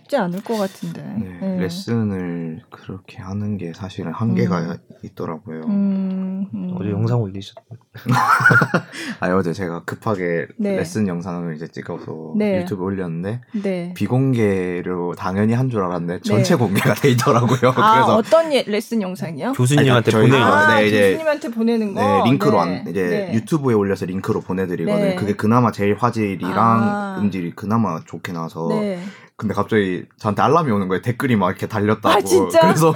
쉽지 않을 것 같은데. 네, 네. 레슨을 그렇게 하는 게 사실은 한계가 음. 있더라고요. 음, 음. 어제 영상 올리셨. *laughs* 아 어제 제가 급하게 네. 레슨 영상을 이제 찍어서 네. 유튜브 올렸는데 네. 비공개로 당연히 한 줄 알았는데 전체 네. 공개가 돼 있더라고요. 아, 그래서 어떤 예, 레슨 영상이요? 교수님한테 보내는 아, 네, 이제 교수님한테 보내는 거. 네, 링크로 안 이제 유튜브에 올려서 링크로 보내드리거든요. 그게 그나마 제일 화질이랑 아. 음질이 그나마 좋게 나와서. 근데 갑자기 저한테 알람이 오는 거예요. 댓글이 막 이렇게 달렸다고. 아, 진짜? 그래서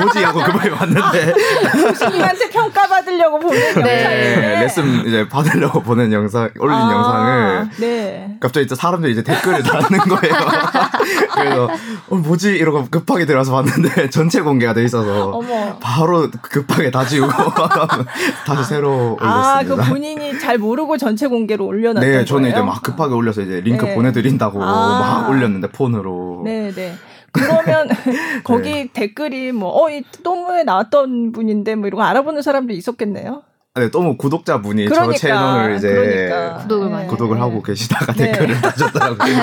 뭐지 하고 급하게 봤는데 교수님한테 평가 받으려고 보낸 네. 네. 레슨 이제 받으려고 보낸 영상 올린 아, 영상을 네. 갑자기 이제 사람들이 이제 댓글을 달는 거예요. *laughs* 그래서 어, 뭐지 이러고 급하게 들어서 봤는데 *laughs* 전체 공개가 돼 있어서 어머. 바로 급하게 다 지우고 *laughs* 다시 새로 아, 올렸습니다. 아, 그 본인이 잘 모르고 전체 공개로 올려놨던 네, 저는 거예요? 이제 막 급하게 올려서 이제 링크 네. 보내드린다고 아. 막 올렸는데 폰으로. 네, 네. 그러면 *laughs* 거기 네. 댓글이 뭐, 어, 이 또무에 나왔던 분인데 뭐 이런 거 알아보는 사람도 있었겠네요. 네, 또무 구독자 분이 그러니까, 저 채널을 이제 그러니까. 구독을, 네. 구독을 하고 계시다가 네. 댓글을 *laughs* 다셨더라고요.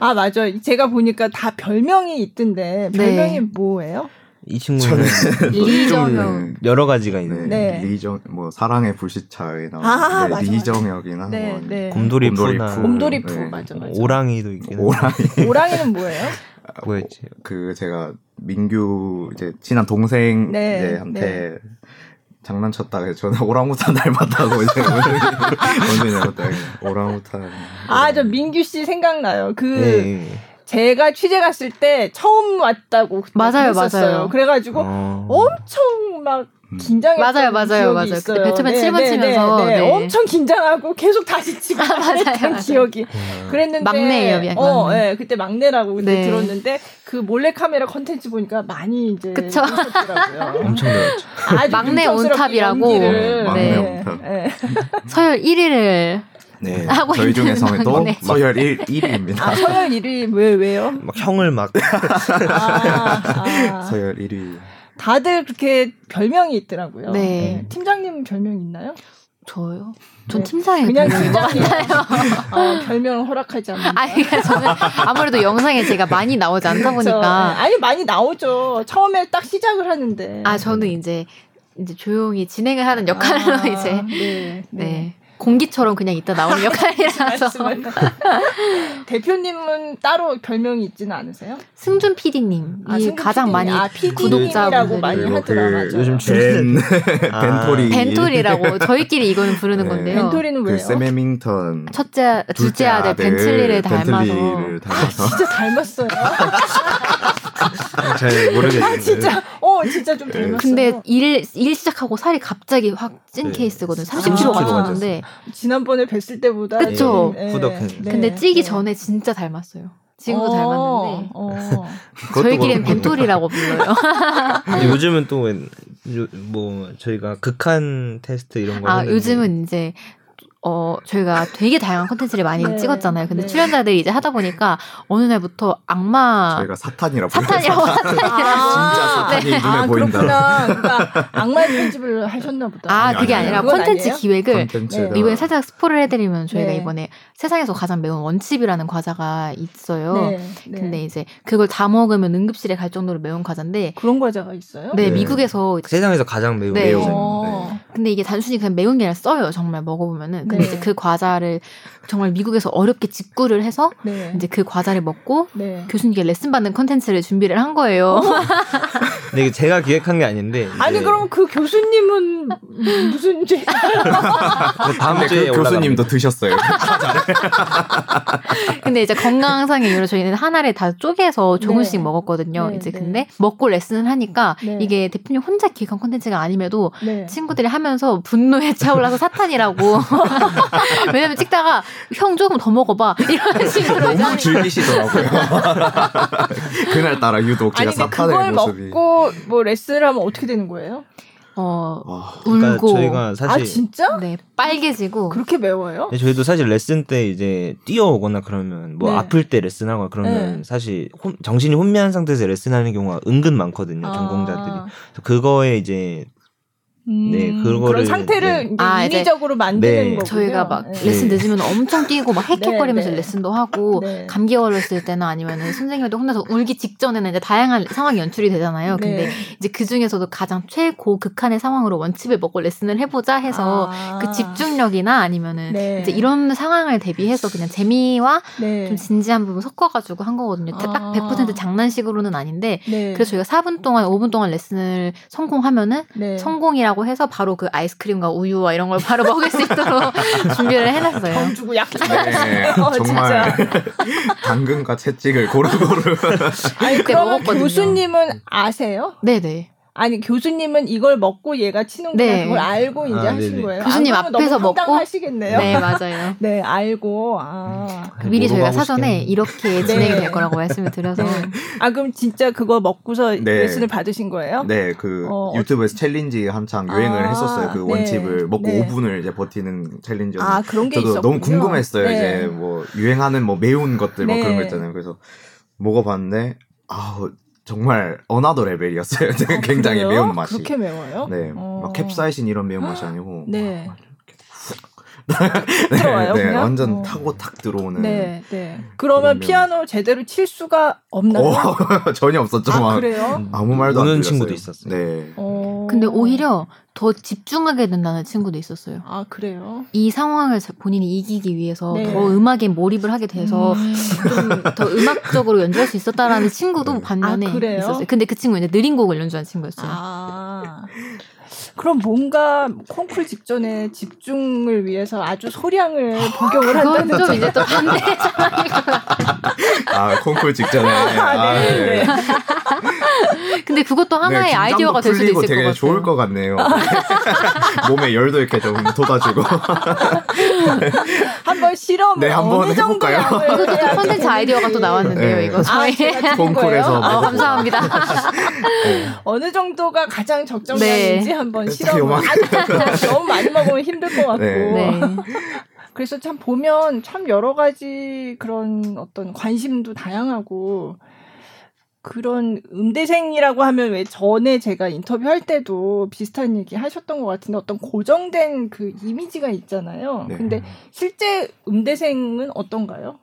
아, 맞아. 제가 보니까 다 별명이 있던데, 별명이 네. 뭐예요? 이 친구는 *laughs* 리정혁 여러 가지가 있는 네. 네. 리정 뭐 사랑의 불시착이나 아, 네, 리정혁이나 네, 뭐 네. 곰돌이푸나 곰돌이푸 네. 맞아 맞아 오랑이도 있긴 오랑이 *laughs* 오랑이는 뭐예요? 뭐였지? 그 제가 민규 이제 친한 동생 네, 이제 한테 네. 장난쳤다가 저는 오랑우탄 *laughs* 닮았다고 이제 원준이 닮았다 오랑우탄 아 저 민규 씨 생각나요 그 네. 제가 취재 갔을 때 처음 왔다고 맞아요, 그랬었어요. 맞아요. 그래가지고 어... 엄청 막 음. 긴장했던 맞아요, 맞아요, 맞아요. 있어요. 그때 배트맨 네, 7번 네, 치면서 네, 네, 네. 엄청 긴장하고 계속 다시 치고 *laughs* 아, 맞아요, 기억이. 음. 그랬는데 막내예요, 어, 예, 네, 그때 막내라고 그때 네. 들었는데 그 몰래 카메라 컨텐츠 보니까 많이 이제 그쵸. *laughs* 엄청 아주 막내 온탑이라고. 네. 막내 온탑. *laughs* 서열 1위를 네. *laughs* 하고 저희 중에서는 또 네. 서열 1, 1위입니다. 아, 서열 1위 왜 왜요? *laughs* 막 형을 막 아, 아. 서열 1위. 다들 그렇게 별명이 있더라고요. 네. 네. 팀장님 별명 있나요? 저요? 전 네. 팀장이 그냥 팀장이에요. 어, 별명 허락하지 않는. 아니, 그러니까 저는 아무래도 영상에 제가 많이 나오지 않다 보니까. 네. 아니 많이 나오죠. 처음에 딱 시작을 하는데. 아 저는 이제 이제 조용히 진행을 하는 역할로 아, *laughs* 이제 네. 네. 네. 공기처럼 그냥 있다 나오는 *laughs* 역할이라서. *laughs* 대표님은 따로 별명이 있지는 않으세요? 승준 PD님. 아, 이 가장 많이 아, 구독자라고 많이 하더라. 그 요즘 벤 *laughs* 벤토리. 벤토리라고 저희끼리 이거는 부르는 네. 건데요. 벤토리는 그 왜요? 그 세메밍턴 첫째 둘째 아들 벤틀리를 닮아서. 아, 진짜 닮았어요. *laughs* 잘 모르겠는데. 아, 진짜, 어, 진짜 좀 닮았어요. 근데 일, 일 시작하고 살이 갑자기 확찐 네. 케이스거든. 30kg가 아, 찌는데. 지난번에 뵀을 때보다. 그쵸. 네. 후덕한. 네. 근데 찌기 네. 전에 진짜 닮았어요. 지금도 어, 닮았는데 어. *laughs* 저희끼리는 벤토리라고 불러요. *laughs* 요즘은 또 뭐 저희가 극한 테스트 이런 거. 아. 요즘은 이제 어, 저희가 되게 다양한 컨텐츠를 많이 네. 찍었잖아요. 근데 네. 출연자들이 이제 하다 보니까 어느 날부터 악마 저희가 사탄이라고 사탄이라고 사탄이라고 아, 진짜 사탄이 네. 눈에 아, 보인다. 그렇구나. 그러니까 악마의 편집을 하셨나 보다. 아, 아니, 그게 아니, 아니라 컨텐츠 기획을 네. 이번에 살짝 스포를 해드리면 저희가 네. 이번에 세상에서 가장 매운 원칩이라는 과자가 있어요. 네. 근데 이제 그걸 다 먹으면 응급실에 갈 정도로 매운 과자인데 그런 과자가 있어요? 네, 미국에서 세상에서 가장 매운 네. 매운. 어. 근데 이게 단순히 그냥 매운 게 아니라 써요. 정말 먹어보면은. 근데 네. 이제 그 과자를 정말 미국에서 어렵게 직구를 해서 네. 이제 그 과자를 먹고 네. 교수님께 레슨 받는 컨텐츠를 준비를 한 거예요. *laughs* 근데 제가 기획한 게 아닌데. 아니 그럼 그 교수님은 무슨 죄? *laughs* 다음 주에 그 교수님도 드셨어요. *laughs* 근데 이제 건강상의 이유로 저희는 하나를 다 쪼개서 조금씩 네. 먹었거든요. 네, 이제 네. 근데 먹고 레슨을 하니까 네. 이게 대표님 혼자 기획한 콘텐츠가 아님에도 네. 친구들이 하면서 분노에 차올라서 사탄이라고. *laughs* 왜냐면 찍다가 형 조금 더 먹어봐 이런 *laughs* 식으로 너무 즐기시더라고요. 그날 따라 유독 제가 사탄의 모습이. 먹고 뭐 레슨을 하면 어떻게 되는 거예요? 어 와, 그러니까 울고 저희가 사실 아 진짜? 네 빨개지고 그렇게 매워요? 네, 저희도 사실 레슨 때 이제 뛰어오거나 그러면 뭐 네. 아플 때 레슨하거나 그러면 네. 사실 혼, 정신이 혼미한 상태에서 레슨하는 경우가 은근 많거든요 아. 전공자들이 그거에 이제 음, 네, 그런 상태를 네. 아, 인위적으로 만드는 네. 거군요. 저희가 막 네. 레슨 늦으면 엄청 뛰고 막 헥헥거리면서 네, 네. 레슨도 하고 네. 감기 걸렸을 때나 아니면은 선생님도 혼자서 울기 직전에는 이제 다양한 상황이 연출이 되잖아요. 근데 이제 그 중에서도 가장 최고 극한의 상황으로 원칩을 먹고 레슨을 해보자 해서 아. 그 집중력이나 아니면은 이제 이런 상황을 대비해서 그냥 재미와 좀 진지한 부분 섞어가지고 한 거거든요. 아. 딱 100% 장난식으로는 아닌데 그래서 저희가 4분 동안 5분 동안 레슨을 성공하면은 성공이라고 라고 해서 바로 그 아이스크림과 우유와 이런 걸 바로 먹을 수 있도록 *laughs* 준비를 해놨어요. 돈 주고 약 주고. 네, 어, 정말 *laughs* 당근과 채찍을 고루고루. 아니 그러면 교수님은 아세요? 네네. 아니 교수님은 이걸 먹고 얘가 치는구나 네. 그걸 알고 이제 아, 하신 네네. 거예요. 교수님 앞에서 먹고 하시겠네요. 네 맞아요. *laughs* 네 알고 아. 그 미리 저희가 사전에 이렇게 네. 진행이 될 거라고 말씀을 드려서. 네. 아 그럼 진짜 그거 먹고서 네. 레슨을 받으신 거예요? 네, 그 어, 유튜브에서 challenge 한창 유행을 아, 했었어요. 그 네. 원칩을 먹고 네. 5분을 이제 버티는 challenge. 아 그런 게 저도 있었군요. 너무 궁금했어요. 이제 뭐 유행하는 뭐 매운 것들 뭐 그런 거 있잖아요. 그래서 먹어봤는데 아우 정말 another level이었어요. *laughs* 아, 굉장히? 매운 맛이. 그렇게 매워요? 네, 어. 막 캡사이신 이런 매운 맛이 아니고. 네. 네, *laughs* 들어와요. 네, 완전 어. 타고 탁 들어오는. 네, 네. 그러면 피아노 제대로 칠 수가 없나요? 오, *laughs* 전혀 없었죠. 아, 막. 그래요? 아무 말도 안 친구도 있었어요. 네. 어... 근데 오히려 더 집중하게 된다는 친구도 있었어요. 아 그래요? 이 상황을 본인이 이기기 위해서 네. 더 음악에 몰입을 하게 돼서 음. 좀더 음악적으로 연주할 수 있었다라는 친구도 네. 반면에 아, 있었어요. 근데 그 친구는 느린 곡을 연주한 친구였어요. 아. 그럼 뭔가 콩쿨 직전에 집중을 위해서 아주 소량을 복용을 한다는 좀 이제 또 반대 아 콩쿨 직전에. 아, 네. 아, 네. 네. 근데 그것도 하나의 네, 아이디어가 될 수도 있을 것 같아요. 되게 좋을 것 같네요. *laughs* 몸에 열도 이렇게 좀 돋아주고. *laughs* 한번 실험 네, 한번 해볼까요? 이것도 콘텐츠 아이디어가 또 나왔는데요. 네. 이거 저희 아, 콩쿨에서 아, 감사합니다. 네. *laughs* 어느 정도가 가장 적정량인지 네. 한번 실험. *laughs* 너무 많이 먹으면 힘들 것 같고. 네. *laughs* 그래서 참 보면 참 여러 가지 그런 어떤 관심도 다양하고 그런 음대생이라고 하면 왜 전에 제가 인터뷰할 때도 비슷한 얘기 하셨던 것 같은데 어떤 고정된 그 이미지가 있잖아요. 네. 근데 실제 음대생은 어떤가요?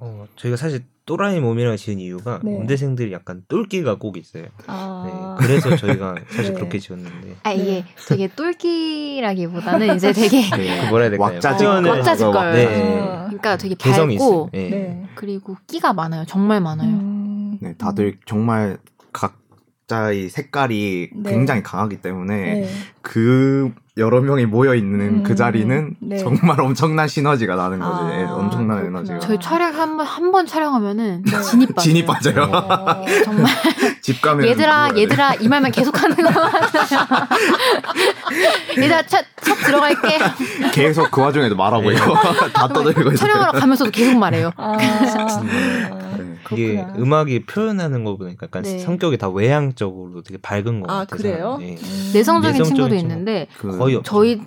어, 저희가 사실 또라이 몸이라고 지은 이유가 네. 음대생들이 약간 똘끼가 꼭 있어요. 아. 네, 그래서 저희가 사실 네. 그렇게 지었는데. 아 이게 네. 되게 똘끼라기보다는 이제 되게 *laughs* 네, 그 뭐라 해야 될까요? 왁자지껄. 네. 그러니까 되게 밝고 네. 그리고 끼가 많아요. 정말 많아요. 음. 네, 다들 음. 정말 각자의 색깔이 네. 굉장히 강하기 때문에 네. 그 여러 명이 모여 있는 음, 그 자리는 네. 정말 엄청난 시너지가 나는 거지. 아, 예, 엄청난 그렇구나. 에너지가. 저희 촬영 한번 한 번 촬영하면은 네. 진입 빠져요. 진입 빠져요. 어, 정말. *laughs* 집 가면 얘들아, 얘들아 이 말만 계속하는 거 같아요. *laughs* 얘들아 차, 차 들어갈게. 계속 그 와중에도 말하고 있고 *laughs* 다 떠들고 촬영하러 가면서도 계속 말해요. 아, 이게 음악이 표현하는 거 보니까 약간 네. 성격이 다 외향적으로 되게 밝은 것 아, 같아서. 그래요? 네. 음. 내성적인, 내성적인 친구도 있는데 그, 거의 저희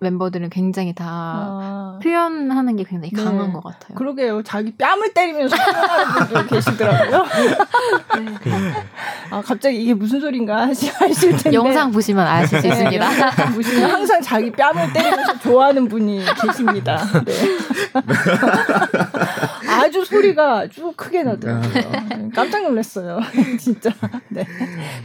멤버들은 굉장히 다 아. 표현하는 게 굉장히 네. 강한 것 같아요. 그러게요. 자기 뺨을 때리면서 표현하는 분들 계시더라고요. *laughs* 네. 아 갑자기 이게 무슨 소린가 하실 텐데 영상 보시면 아실 수 네, 있습니다. 영상 보시면 항상 자기 뺨을 때리면서 좋아하는 분이 계십니다. 네. *laughs* 아주 소리가 쭉 크게 나더라고요. 깜짝 놀랐어요. *laughs* 진짜. 네.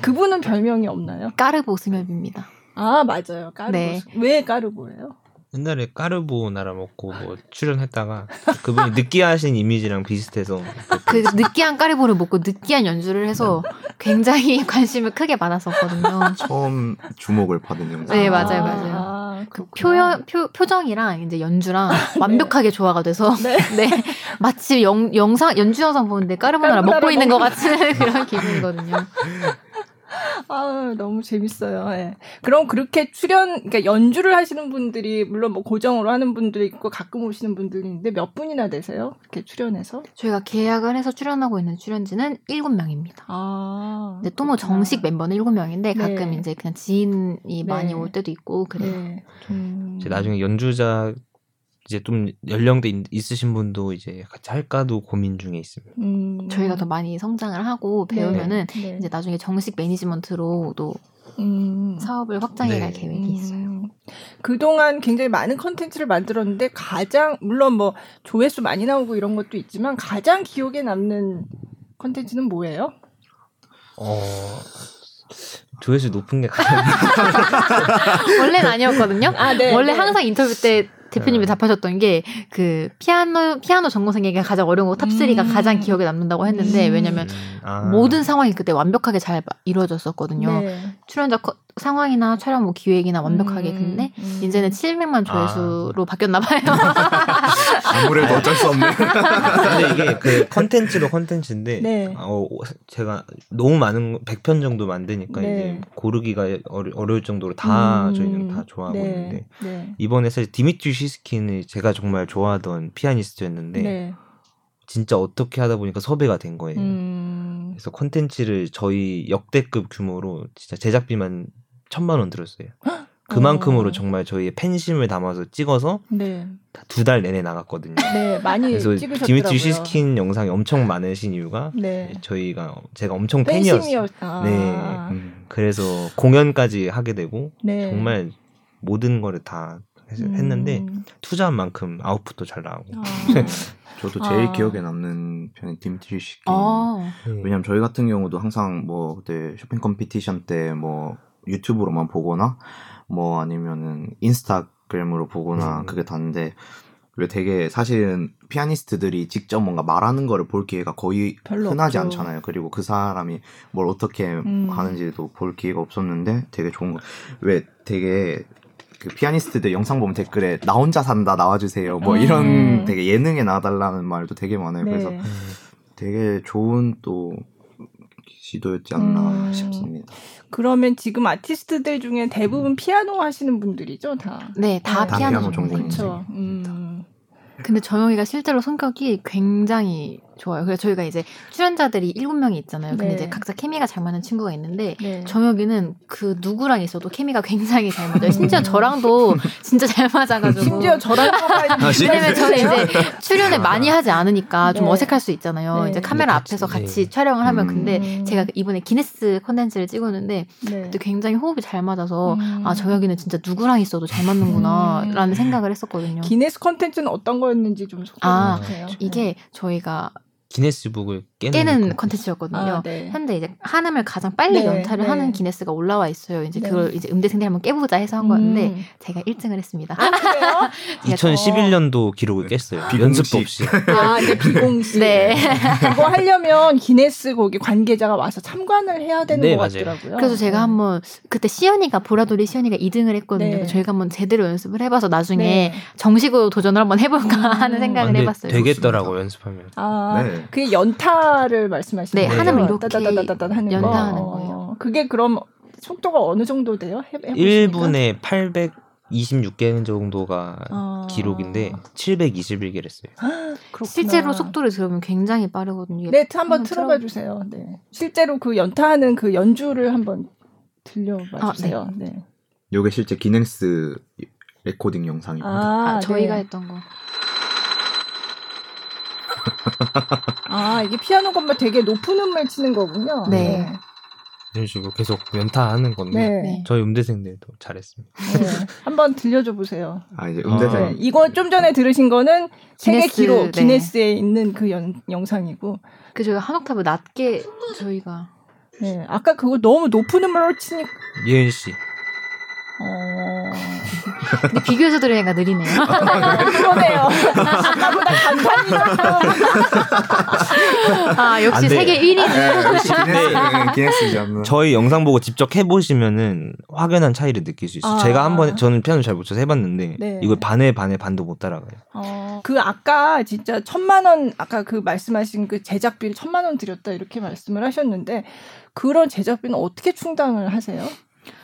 그분은 별명이 없나요? 까르보 스맵입니다. 아 맞아요. 까르보. 네. 왜 까르보예요? 옛날에 까르보 나라 먹고 뭐 출연했다가 그분이 느끼하신 이미지랑 비슷해서 그 느끼한 까르보를 먹고 느끼한 연주를 해서 굉장히 *laughs* 관심을 크게 받았었거든요. 처음 주목을 받은 영상. 네 맞아요 맞아요. 아, 그 표현 표, 표정이랑 이제 연주랑 *laughs* 네. 완벽하게 조화가 돼서 네, *laughs* 네. 마치 영, 영상 연주 영상 보는데 까르보 나라 먹고 있는 것 같은 그런 기분이거든요. *laughs* 아 너무 재밌어요. 예. 그럼 그렇게 출연, 그러니까 연주를 하시는 분들이 물론 뭐 고정으로 하는 분들도 있고 가끔 오시는 분들이 있는데 몇 분이나 되세요? 이렇게 출연해서? 저희가 계약을 해서 출연하고 있는 출연진은 7명입니다. 아. 근데 또 뭐 정식 멤버는 7명인데 가끔 네. 이제 그냥 지인이 네. 많이 올 때도 있고 그래요. 네. 음. 나중에 연주자 이제 좀 연령대 있으신 분도 이제 같이 할까도 고민 중에 있습니다. 음. 저희가 더 많이 성장을 하고 네. 배우면은 네. 네. 이제 나중에 정식 매니지먼트로도 음. 사업을 확장해갈 네. 계획이 있어요. 음. 그동안 굉장히 많은 컨텐츠를 만들었는데 가장 물론 뭐 조회수 많이 나오고 이런 것도 있지만 가장 기억에 남는 컨텐츠는 뭐예요? 어 조회수 높은 게 가장 *laughs* 원래는 아니었거든요. 아, 네, 원래 네. 항상 인터뷰 때 대표님이 네. 답하셨던 게 그 피아노 피아노 전공생에게 가장 어려운 거 탑3가 음. 가장 기억에 남는다고 했는데 음. 왜냐면 아. 모든 상황이 그때 완벽하게 잘 이루어졌었거든요. 네. 출연자 상황이나 촬영 뭐 기획이나 완벽하게 음, 근데 음. 이제는 700만 조회수로 아. 바뀌었나 봐요. *laughs* 아무래도 어쩔 수 없네. 근데 이게 그 컨텐츠도 컨텐츠인데 네. 어, 제가 너무 많은 100편 정도 만드니까 네. 이제 고르기가 어려, 울 정도로 다 음, 저희는 다 좋아하고 네. 있는데 네. 이번에 사실 디미트리 시스킨이 제가 정말 좋아하던 피아니스트였는데 네. 진짜 어떻게 하다 보니까 섭외가 된 거예요. 음. 그래서 컨텐츠를 저희 역대급 규모로 진짜 제작비만 천만 원 들었어요. 그만큼으로 어. 정말 저희의 팬심을 담아서 찍어서 네. 두 달 내내 나갔거든요. 네, 많이 그래서 찍으셨더라고요. 디미트리 시스킨 영상이 엄청 많으신 이유가 네. 저희가 제가 엄청 팬이었어요. 아. 네, 음, 그래서 공연까지 하게 되고 네. 정말 모든 거를 다 음. 했는데 투자한 만큼 아웃풋도 잘 나오고. 아. *laughs* 저도 제일 아. 기억에 남는 편이 디미트리 시스킨. 아. 왜냐면 저희 같은 경우도 항상 뭐 그때 쇼팽 competition 때뭐 유튜브로만 보거나 뭐 아니면은 인스타그램으로 보거나 음. 그게 다인데 왜 되게 사실은 피아니스트들이 직접 뭔가 말하는 거를 볼 기회가 거의 흔하지 없죠. 않잖아요. 그리고 그 사람이 뭘 어떻게 음. 하는지도 볼 기회가 없었는데 되게 좋은 거. 왜 되게 그 피아니스트들 영상 보면 댓글에 나 혼자 산다 나와주세요. 뭐 이런 음. 되게 예능에 나와달라는 말도 되게 많아요. 네. 그래서 되게 좋은 또 시도였지 않나 음. 싶습니다. 그러면 지금 아티스트들 중에 대부분 피아노 하시는 분들이죠, 다. 네, 다 네. 피아노 전공이죠. 음. 근데 정혁이가 실제로 성격이 굉장히 좋아요. 그래서 저희가 이제 출연자들이 일곱 명이 있잖아요. 근데 네. 이제 각자 케미가 잘 맞는 친구가 있는데 네. 정혁이는 그 누구랑 있어도 케미가 굉장히 잘 맞아요. *laughs* 심지어 저랑도 진짜 잘 맞아가지고. 심지어 저랑 *laughs* 아, 왜냐면 저는 이제 출연을 많이 하지 않으니까 좀 네. 어색할 수 있잖아요. 네. 이제 카메라 앞에서 같이 네. 촬영을 하면 근데 음. 제가 이번에 기네스 컨텐츠를 찍었는데 네. 그때 굉장히 호흡이 잘 맞아서 음. 아 정혁이는 진짜 누구랑 있어도 잘 맞는구나라는 음. 생각을 했었거든요. 기네스 컨텐츠는 어떤 거였는지 좀 소개해 아, 주세요. 이게 저희가 기네스북을 깨는, 컨텐츠였거든요. 아, 네. 현재 이제 한음을 가장 빨리 네, 연타를 네. 하는 기네스가 올라와 있어요. 이제 네. 그걸 이제 음대생들이 한번 깨보자 해서 한 거였는데 음. 제가 1등을 했습니다. 아, 2011년도 *laughs* 기록을 깼어요. 연습도 없이. *laughs* 아, 이제 비공식. 네. 그거 하려면 기네스 거기 관계자가 와서 참관을 해야 되는 네, 것 맞아요. 같더라고요. 그래서 제가 네. 한번 그때 시연이가 보라돌이 시연이가 2등을 했거든요. 네. 저희가 한번 제대로 연습을 해봐서 나중에 정식으로 도전을 한번 해볼까 음. 하는 생각을 아, 해봤어요. 되겠더라고 연습하면. 아, 그게 연타 를 말씀하시는 네, 거예요? 한음을 이렇게 하는 연타하는 거. 거예요. 그게 그럼 속도가 어느 정도 돼요? 해, 1분에 800 26개 정도가 아. 기록인데 721개를 했어요. 실제로 속도를 들으면 굉장히 빠르거든요. 네, 한번 틀어봐 주세요. 네. 실제로 그 연타하는 그 연주를 한번 들려봐 아, 주세요. 네. 네. 요게 실제 기네스 레코딩 영상입니다. 아, 아 저희가 네. 했던 거. 아, 이게 피아노 건반 되게 높은 음을 치는 거군요. 네. 네. 이런 식으로 계속 연타하는 건데 네. 네. 저희 음대생들도 잘했습니다. 네. 한번 들려줘 보세요. 아 이제 음대생 아, 이거 좀 전에 들으신 거는 세계 기록 네. 기네스에 있는 그 연, 영상이고 그 저희가 한 옥타브 낮게 저희가 네 아까 그거 너무 높은 음으로 치니까 예은 씨 어. 근데 비교해서 들으니까 느리네요. *laughs* 아까보다 간판이 아, 역시 세계 1위. 네, *laughs* 저희 영상 보고 직접 해보시면은 확연한 차이를 느낄 수 있어요. 아. 제가 한 번 저는 피아노 잘 못 쳐서 해봤는데 네. 이걸 반에 반에 반도 못 따라가요. 어. 그 아까 진짜 천만 원 아까 그 말씀하신 그 제작비를 천만 원 들였다 이렇게 말씀을 하셨는데 그런 제작비는 어떻게 충당을 하세요?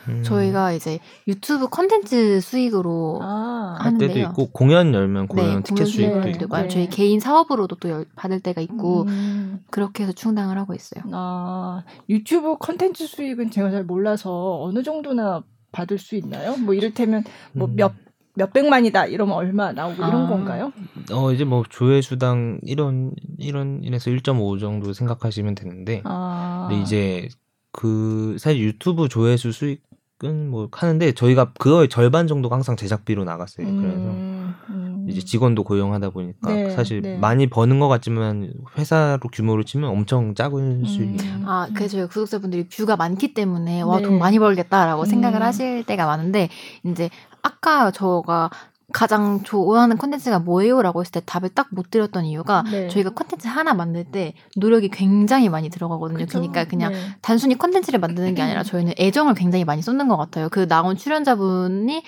음. 저희가 이제 유튜브 컨텐츠 수익으로 아, 하는데요. 때도 있고 공연 열면 공연 네, 티켓 수익도 있고 네. 저희 개인 사업으로도 또 열, 받을 때가 있고 음. 그렇게 해서 충당을 하고 있어요. 아 유튜브 컨텐츠 수익은 제가 잘 몰라서 어느 정도나 받을 수 있나요? 뭐 이를테면 뭐몇 음. 몇백만이다 이러면 얼마 나오고 이런 아. 건가요? 어 이제 뭐 조회수당 1원 1원 1에서 1.5 정도 생각하시면 되는데 아. 근데 이제 그 사실 유튜브 조회수 수익은 뭐 하는데 저희가 그거의 절반 정도가 항상 제작비로 나갔어요. 음, 그래서 음. 이제 직원도 고용하다 보니까 네, 사실 네. 많이 버는 것 같지만 회사로 규모로 치면 엄청 작은 음. 수익이에요. 아, 그래서 저희 구독자분들이 뷰가 많기 때문에 네. 와돈 많이 벌겠다라고 생각을 음. 하실 때가 많은데 이제 아까 저가 가장 좋아하는 콘텐츠가 뭐예요?라고 했을 때 답을 딱 못 드렸던 이유가 네. 저희가 콘텐츠 하나 만들 때 노력이 굉장히 많이 들어가거든요. 그쵸? 그러니까 그냥 네. 단순히 콘텐츠를 만드는 게 아니라 저희는 애정을 굉장히 많이 쏟는 것 같아요. 그 나온 출연자분이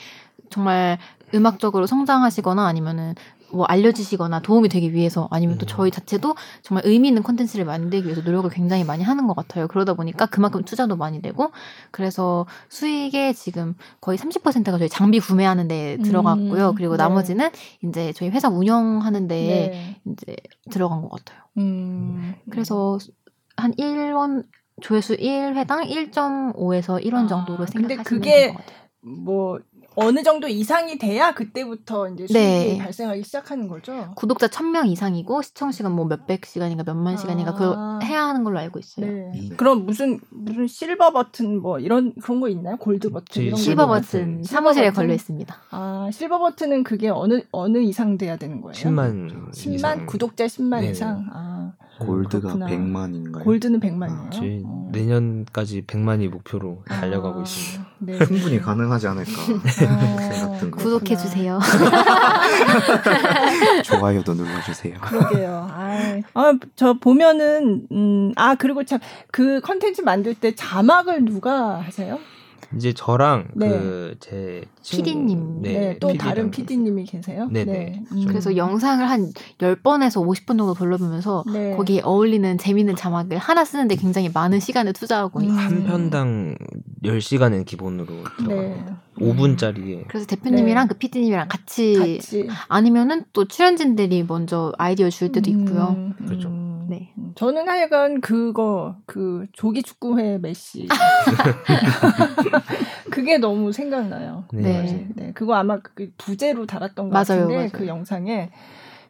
정말 음악적으로 성장하시거나 아니면은 뭐 알려지시거나 도움이 되기 위해서 아니면 또 음. 저희 자체도 정말 의미 있는 콘텐츠를 만들기 위해서 노력을 굉장히 많이 하는 것 같아요. 그러다 보니까 그만큼 투자도 많이 되고 그래서 수익의 지금 거의 30%가 저희 장비 구매하는 데 들어갔고요. 음, 그리고 네. 나머지는 이제 저희 회사 운영하는 데 네. 이제 들어간 것 같아요. 음. 그래서 한 1원 조회수 1회당 1.5에서 1원 정도로 아, 생각하시면 될것 같아요. 뭐 어느 정도 이상이 돼야 그때부터 이제 수익이 네. 발생하기 시작하는 거죠. 구독자 1000명 이상이고 시청 시간 뭐 몇백 시간인가 몇만 시간인가 아. 그걸 해야 하는 걸로 알고 있어요. 네. 음. 그럼 무슨 무슨 실버 버튼 뭐 이런 그런 거 있나요? 골드 버튼 이런 실버 버튼 사무실에 걸려 있습니다. 아, 실버 버튼은 그게 어느 어느 이상 돼야 되는 거예요? 10만 10만 이상. 구독자 10만 네네. 이상. 아. 골드가 그렇구나. 100만인가요? 골드는 100만이에요. 저희 어. 내년까지 100만이 목표로 달려가고 아, 있습니다. 네. 충분히 가능하지 않을까 *laughs* 구독해 주세요. *laughs* 좋아요도 눌러주세요. 그러게요. 아, 저 보면은 음, 아 그리고 참 그 컨텐츠 만들 때 자막을 누가 하세요? 이제 저랑 네. 그제 PD님. 네, 네, 또 PD랑. 다른 PD님이 계세요? 네네. 네. 음. 그래서 영상을 한 10번에서 50분 정도 돌려보면서 네. 거기에 어울리는 재밌는 자막을 하나 쓰는데 굉장히 많은 시간을 투자하고 음. 한 편당 10시간은 기본으로 들어가요. 5분짜리에. 그래서 대표님이랑 그 PD님이랑 같이, 같이, 아니면은 또 출연진들이 먼저 아이디어 줄 때도 음. 있고요. 그렇죠. 네. 저는 하여간 그거 그 조기 축구회 메시 *laughs* *laughs* 그게 너무 생각나요. 네. 네. 네. 그거 아마 그 부제로 달았던 것 맞아요, 같은데 맞아요. 그 영상에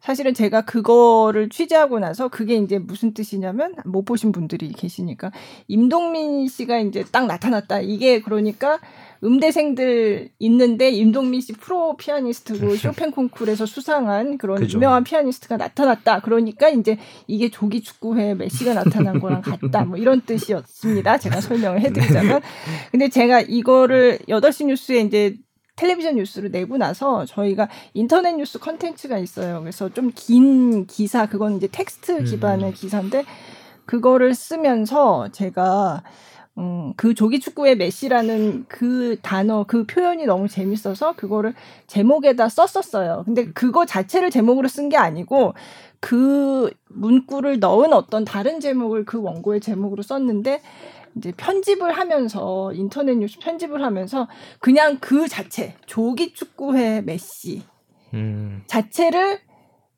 사실은 제가 그거를 취재하고 나서 그게 이제 무슨 뜻이냐면 못 보신 분들이 계시니까 임동민 씨가 이제 딱 나타났다. 이게 그러니까 음대생들 있는데 임동민 씨 프로 피아니스트고 *laughs* 쇼팽 콩쿨에서 수상한 그런 그죠. 유명한 피아니스트가 나타났다. 그러니까 이제 이게 조기 축구회 메시가 나타난 거랑 같다. 뭐 이런 뜻이었습니다. 제가 설명을 해드리자면. 근데 제가 이거를 8시 뉴스에 이제 텔레비전 뉴스를 내고 나서 저희가 인터넷 뉴스 컨텐츠가 있어요. 그래서 좀 긴 기사, 그건 이제 텍스트 음. 기반의 음. 기사인데, 그거를 쓰면서 제가 음, 그 조기 축구의 메시라는 그 단어, 그 표현이 너무 재밌어서 그거를 제목에다 썼었어요. 근데 그거 자체를 제목으로 쓴 게 아니고 그 문구를 넣은 어떤 다른 제목을 그 원고의 제목으로 썼는데 이제 편집을 하면서 인터넷 뉴스 편집을 하면서 그냥 그 자체 조기 축구회 메시 음. 자체를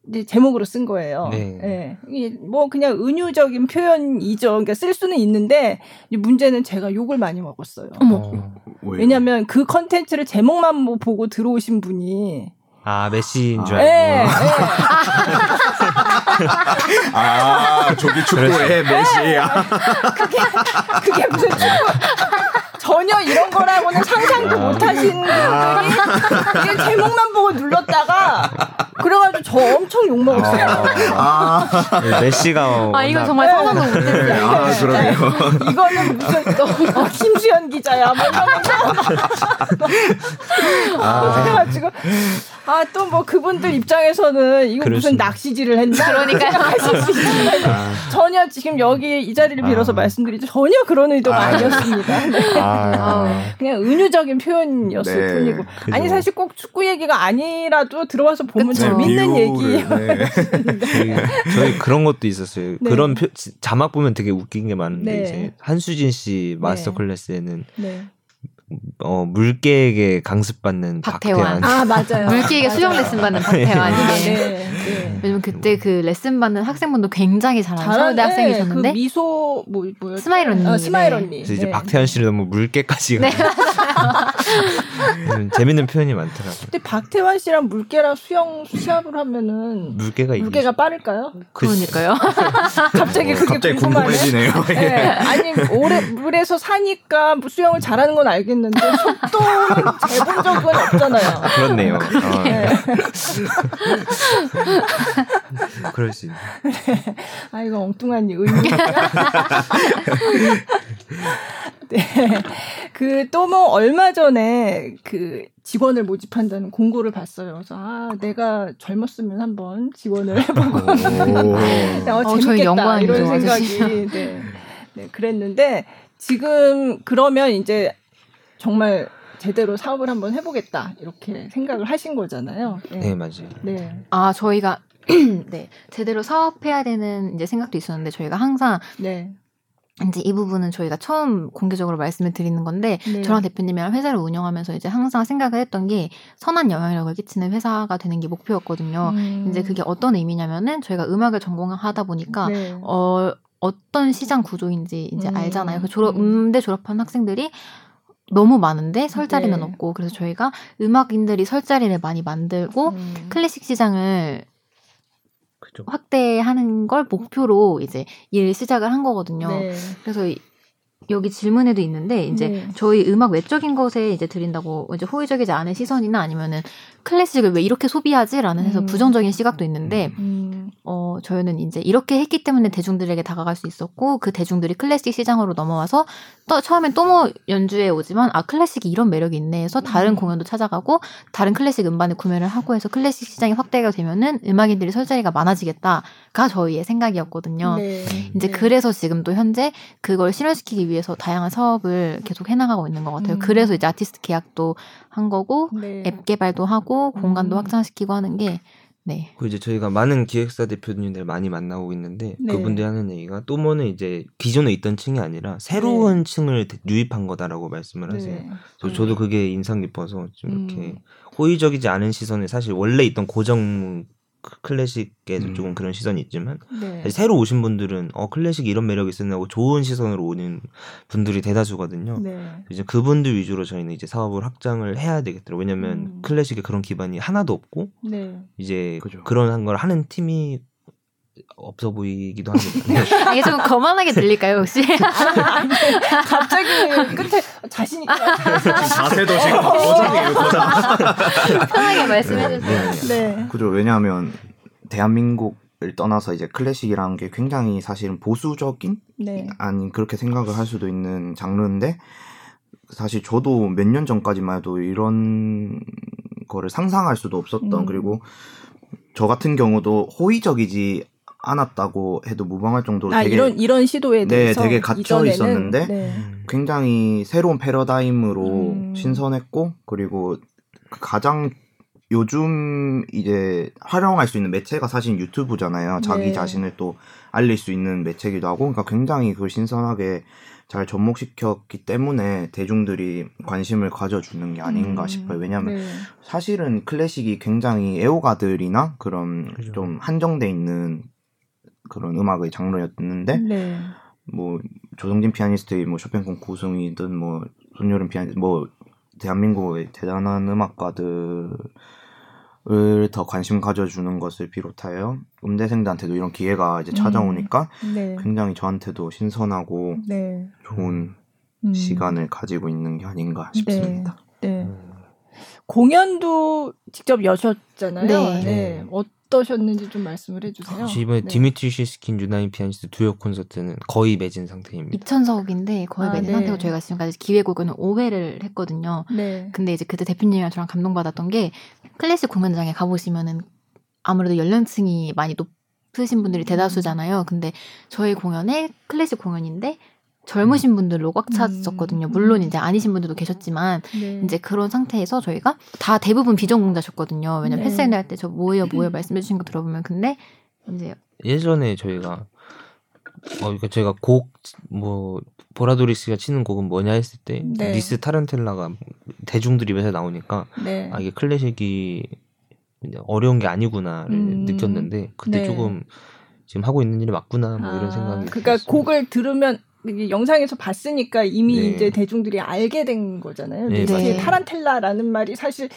이제 제목으로 쓴 거예요. 네. 네. 뭐 그냥 은유적인 표현이죠. 그러니까 쓸 수는 있는데 문제는 제가 욕을 많이 먹었어요. 어머. 어, 왜냐하면 그 컨텐츠를 제목만 뭐 보고 들어오신 분이 아 메시인 줄 알고. 네, 네. *laughs* 아 조기 축구의 메시야. 그게 그게 무슨 축구? 전혀 이런 거라고는 상상도 못 하신 분들이 제목만 보고 눌렀다가 그래가지고 저 엄청 욕 먹었어요. 아, 아. 네, 메시가 아 이거 정말 상상도 네. 못했어요. 아 그러네요. 이거는 무슨 또 *laughs* 어, 김수현 기자야 뭐 이러면서 아. 그래가지고 아 또 뭐 그분들 입장에서는 이거 무슨 수... 낚시질을 했나 그러니까 하실 수 아. 전혀 지금 여기 이 자리를 빌어서 아. 말씀드리죠 전혀 그런 의도가 아. 니었습니다 네. *laughs* 아. 그냥 은유적인 표현이었을 네. 뿐이고 그죠. 아니 사실 꼭 축구 얘기가 아니라도 들어와서 보면 그쵸. 재밌는 얘기예요. *laughs* 네. 저희, 저희, 그런 것도 있었어요. 네. 그런 표, 자막 보면 되게 웃긴 게 많은데 네. 이제 한수진 씨 마스터 네. 클래스에는 어, 물개에게 강습받는 박태환. 박태환. 아, 맞아요. 물개에게 수영 레슨 받는 박태환. 아, 네. 네. 왜냐면 그때 그 레슨 받는 학생분도 굉장히 잘하는 서울대 학생이셨는데. 그 미소, 뭐, 뭐였 스마일 언니. 어, 스마일 언니. 이제 네. 박태환 씨를 너무 물개까지. 네. *laughs* 음, 재밌는 표현이 많더라고요. 근데 박태환 씨랑 물개랑 수영 시합을 하면은. 물개가 물개가 빠를까요? 그러니까요. *laughs* 갑자기 그게 갑자기 궁금해지네요. *laughs* 네. 아니, 오래 물에서 사니까 수영을 잘하는 건 알겠는데. 속도는 재본 적은 없잖아요. 그렇네요. 어. 네. *laughs* 그럴 수 있네. 네. 아 이거 엉뚱한 의미. 네. 그 또 뭐 얼마 전에 그 직원을 모집한다는 공고를 봤어요. 그래서 아 내가 젊었으면 한번 지원을 해보고 *laughs* 어, 어, 재밌겠다 이런 생각이 네. 네 그랬는데 지금 그러면 이제 정말 제대로 사업을 한번 해보겠다 이렇게 생각을 하신 거잖아요. 네, 네 맞아요. 네. 아 저희가 *clears throat* 네 제대로 사업해야 되는 이제 생각도 있었는데 저희가 항상 네. 이제 이 부분은 저희가 처음 공개적으로 말씀을 드리는 건데 네. 저랑 대표님이랑 회사를 운영하면서 이제 항상 생각을 했던 게 선한 영향력을 끼치는 회사가 되는 게 목표였거든요. 음. 이제 그게 어떤 의미냐면은 저희가 음악을 전공하다 보니까 네. 어 어떤 시장 구조인지 이제 음. 알잖아요. 그 졸업 음. 음대 졸업한 학생들이 너무 많은데 설 자리는 네. 없고 그래서 저희가 음악인들이 설 자리를 많이 만들고 음. 클래식 시장을 그죠. 확대하는 걸 목표로 이제 일 시작을 한 거거든요. 네. 그래서 여기 질문에도 있는데 이제 네. 저희 음악 외적인 것에 이제 드린다고 이제 호의적이지 않은 시선이나 아니면은 클래식을 왜 이렇게 소비하지라는 해서 음. 부정적인 시각도 있는데 음. 어 저희는 이제 이렇게 했기 때문에 대중들에게 다가갈 수 있었고 그 대중들이 클래식 시장으로 넘어와서 또 처음엔 또뭐 연주에 오지만 아 클래식이 이런 매력이 있네 해서 다른 음. 공연도 찾아가고 다른 클래식 음반을 구매를 하고 해서 클래식 시장이 확대가 되면은 음악인들이 설 자리가 많아지겠다가 저희의 생각이었거든요. 네. 이제 네. 그래서 지금 또 현재 그걸 실현시키기 위해서 다양한 사업을 계속 해나가고 있는 것 같아요. 음. 그래서 이제 아티스트 계약도 한 거고 네. 앱 개발도 하고 공간도 음. 확장시키고 하는 게 네. 그 이제 저희가 많은 기획사 대표님들 많이 만나고 있는데 네. 그분들이 하는 얘기가 또 뭐는 이제 기존에 있던 층이 아니라 새로운 네. 층을 유입한 거다라고 말씀을 하세요. 네. 저, 저도 그게 인상 깊어서 좀 이렇게 음. 호의적이지 않은 시선에 사실 원래 있던 고정 클래식에 음. 조금 그런 시선이 있지만 네. 새로 오신 분들은 어 클래식 이런 매력이 있었나 하고 좋은 시선으로 오는 분들이 대다수거든요. 네. 이제 그분들 위주로 저희는 이제 사업을 확장을 해야 되겠더라고요. 왜냐면 음. 클래식에 그런 기반이 하나도 없고 네. 이제 그죠. 그런 걸 하는 팀이 없어 보이기도 합니다. *laughs* 이게 좀 거만하게 들릴까요 혹시? *laughs* 갑자기 끝에 자신 있게 *laughs* 자세도 지금 고장이에요 고장. 편하게 말씀해 주세요. 네. 네. 그죠. 왜냐하면 대한민국 을 떠나서 이제 클래식이라는 게 굉장히 사실은 보수적인 네. 아닌 그렇게 생각을 할 수도 있는 장르인데 사실 저도 몇 년 전까지만 해도 이런 거를 상상할 수도 없었던 음. 그리고 저 같은 경우도 호의적이지 않았다고 해도 무방할 정도로 아, 되게 이런 이런 시도에 네, 대해서 네, 되게 갇혀 이전에는, 있었는데 네. 굉장히 새로운 패러다임으로 음. 신선했고 그리고 가장 요즘 이제 활용할 수 있는 매체가 사실 유튜브잖아요. 자기 네. 자신을 또 알릴 수 있는 매체기도 하고, 그러니까 굉장히 그걸 신선하게 잘 접목시켰기 때문에 대중들이 관심을 가져주는 게 아닌가 음, 싶어요. 왜냐하면 네. 사실은 클래식이 굉장히 애호가들이나 그런 그죠. 좀 한정돼 있는 그런 음악의 장르였는데 네. 뭐 조성진 피아니스트의 뭐 쇼팽 콩쿠승이든 뭐 손여름 피아니스트 뭐 대한민국의 대단한 음악가들 을 더 관심 가져주는 것을 비롯하여 음대생들한테도 이런 기회가 이제 찾아오니까 음, 네. 굉장히 저한테도 신선하고 네. 좋은 음. 시간을 가지고 있는 게 아닌가 네. 싶습니다. 네. 네. 공연도 직접 여셨잖아요. 네. 네. 어떠셨는지 좀 말씀을 해주세요. 이번에 네. 디미트리 시스킨 유나인 피아니스트 듀오 콘서트는 거의 매진 상태입니다. 2천석인데 거의 아, 매진 네. 상태고 저희가 지금까지 기획 공연 5회를 했거든요. 네. 근데 이제 그때 대표님이랑 저랑 감동받았던 게 클래식 공연장에 가보시면은 아무래도 연령층이 많이 높으신 분들이 대다수잖아요. 근데 저희 공연에 클래식 공연인데 젊으신 음. 분들로 꽉 찼었거든요. 음. 물론 이제 아니신 분들도 계셨지만 네. 이제 그런 상태에서 저희가 다 대부분 비전공자셨거든요. 왜냐면 네. 패스앤드 할때 저 뭐예요, 뭐예요 말씀해 주신 거 들어보면 근데 이제 예전에 저희가 어 그러니까 제가 곡 뭐 보라돌이 씨가 치는 곡은 뭐냐 했을 때 네. 리스트 타란텔라가 대중들 입에서 나오니까 네. 아 이게 클래식이 어려운 게 아니구나를 음. 느꼈는데 그때 네. 조금 지금 하고 있는 일이 맞구나 뭐 아, 이런 생각이 그러니까 들었습니다. 곡을 들으면 영상에서 봤으니까 이미 네. 이제 대중들이 알게 된 거잖아요. 네, 네. 타란텔라라는 말이 사실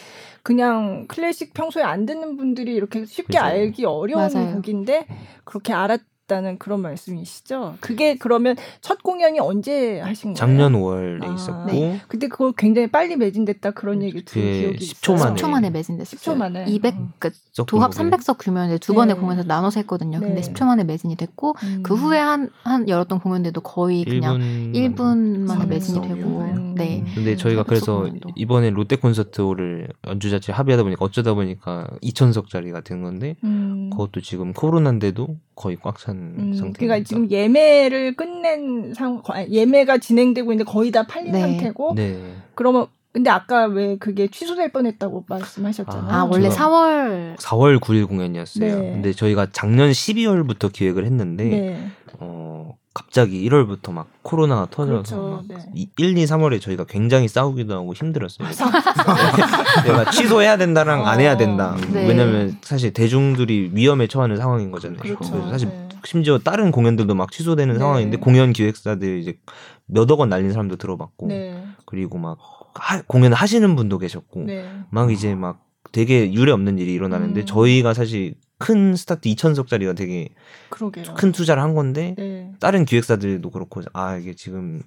그냥 클래식 평소에 안 듣는 분들이 이렇게 쉽게 그렇죠. 알기 어려운 맞아요. 곡인데 그렇게 알았 있다는 그런 말씀이시죠? 그게 그러면 첫 공연이 언제 하신 거예요? 작년 5월에 아, 있었고 네. 그때 그거 굉장히 빨리 매진됐다 그런 얘기 들은 기억이 10초 만에 10초 만에 매진됐어요. 10초 만에 200 음. 그 도합 300석 규모인데 두 번의 네. 공연에서 나눠서 했거든요. 네. 근데 10초 만에 매진이 됐고 음. 그 후에 한, 한 열었던 공연들도 거의 그냥 1분, 1분 만에 매진이 되고 음. 네. 근데 저희가 그래서 공연도. 이번에 롯데 콘서트홀을 연주 자체 합의하다 보니까 어쩌다 보니까 2천석짜리가 된 건데 음. 그것도 지금 코로나인데도 거의 꽉찬 음, 상태. 그러니까 지금 예매를 끝낸 상 예매가 진행되고 있는데 거의 다 팔린 네. 상태고. 네. 그러면 근데 아까 왜 그게 취소될 뻔했다고 말씀하셨잖아요. 아, 원래 4월 4월 9일 공연이었어요. 네. 근데 저희가 작년 12월부터 기획을 했는데 네. 어 갑자기 1월부터 막 코로나가 터져서 그렇죠. 네. 1, 2, 3월에 저희가 굉장히 싸우기도 하고 힘들었어요. 아, 내가 취소해야 된다랑 어, 안 해야 된다. 네. 왜냐면 사실 대중들이 위험에 처하는 상황인 거잖아요. 그렇죠. 그래서 사실 네. 심지어 다른 공연들도 막 취소되는 네. 상황인데 공연 기획사들 이제 몇억 원 날린 사람도 들어봤고 네. 그리고 막 하, 공연 하시는 분도 계셨고 네. 막 이제 막 되게 유례 없는 일이 일어나는데 음. 저희가 사실 큰 스타트 2천석짜리가 되게 그러게요. 큰 투자를 한 건데 네. 다른 기획사들도 그렇고 아 이게 지금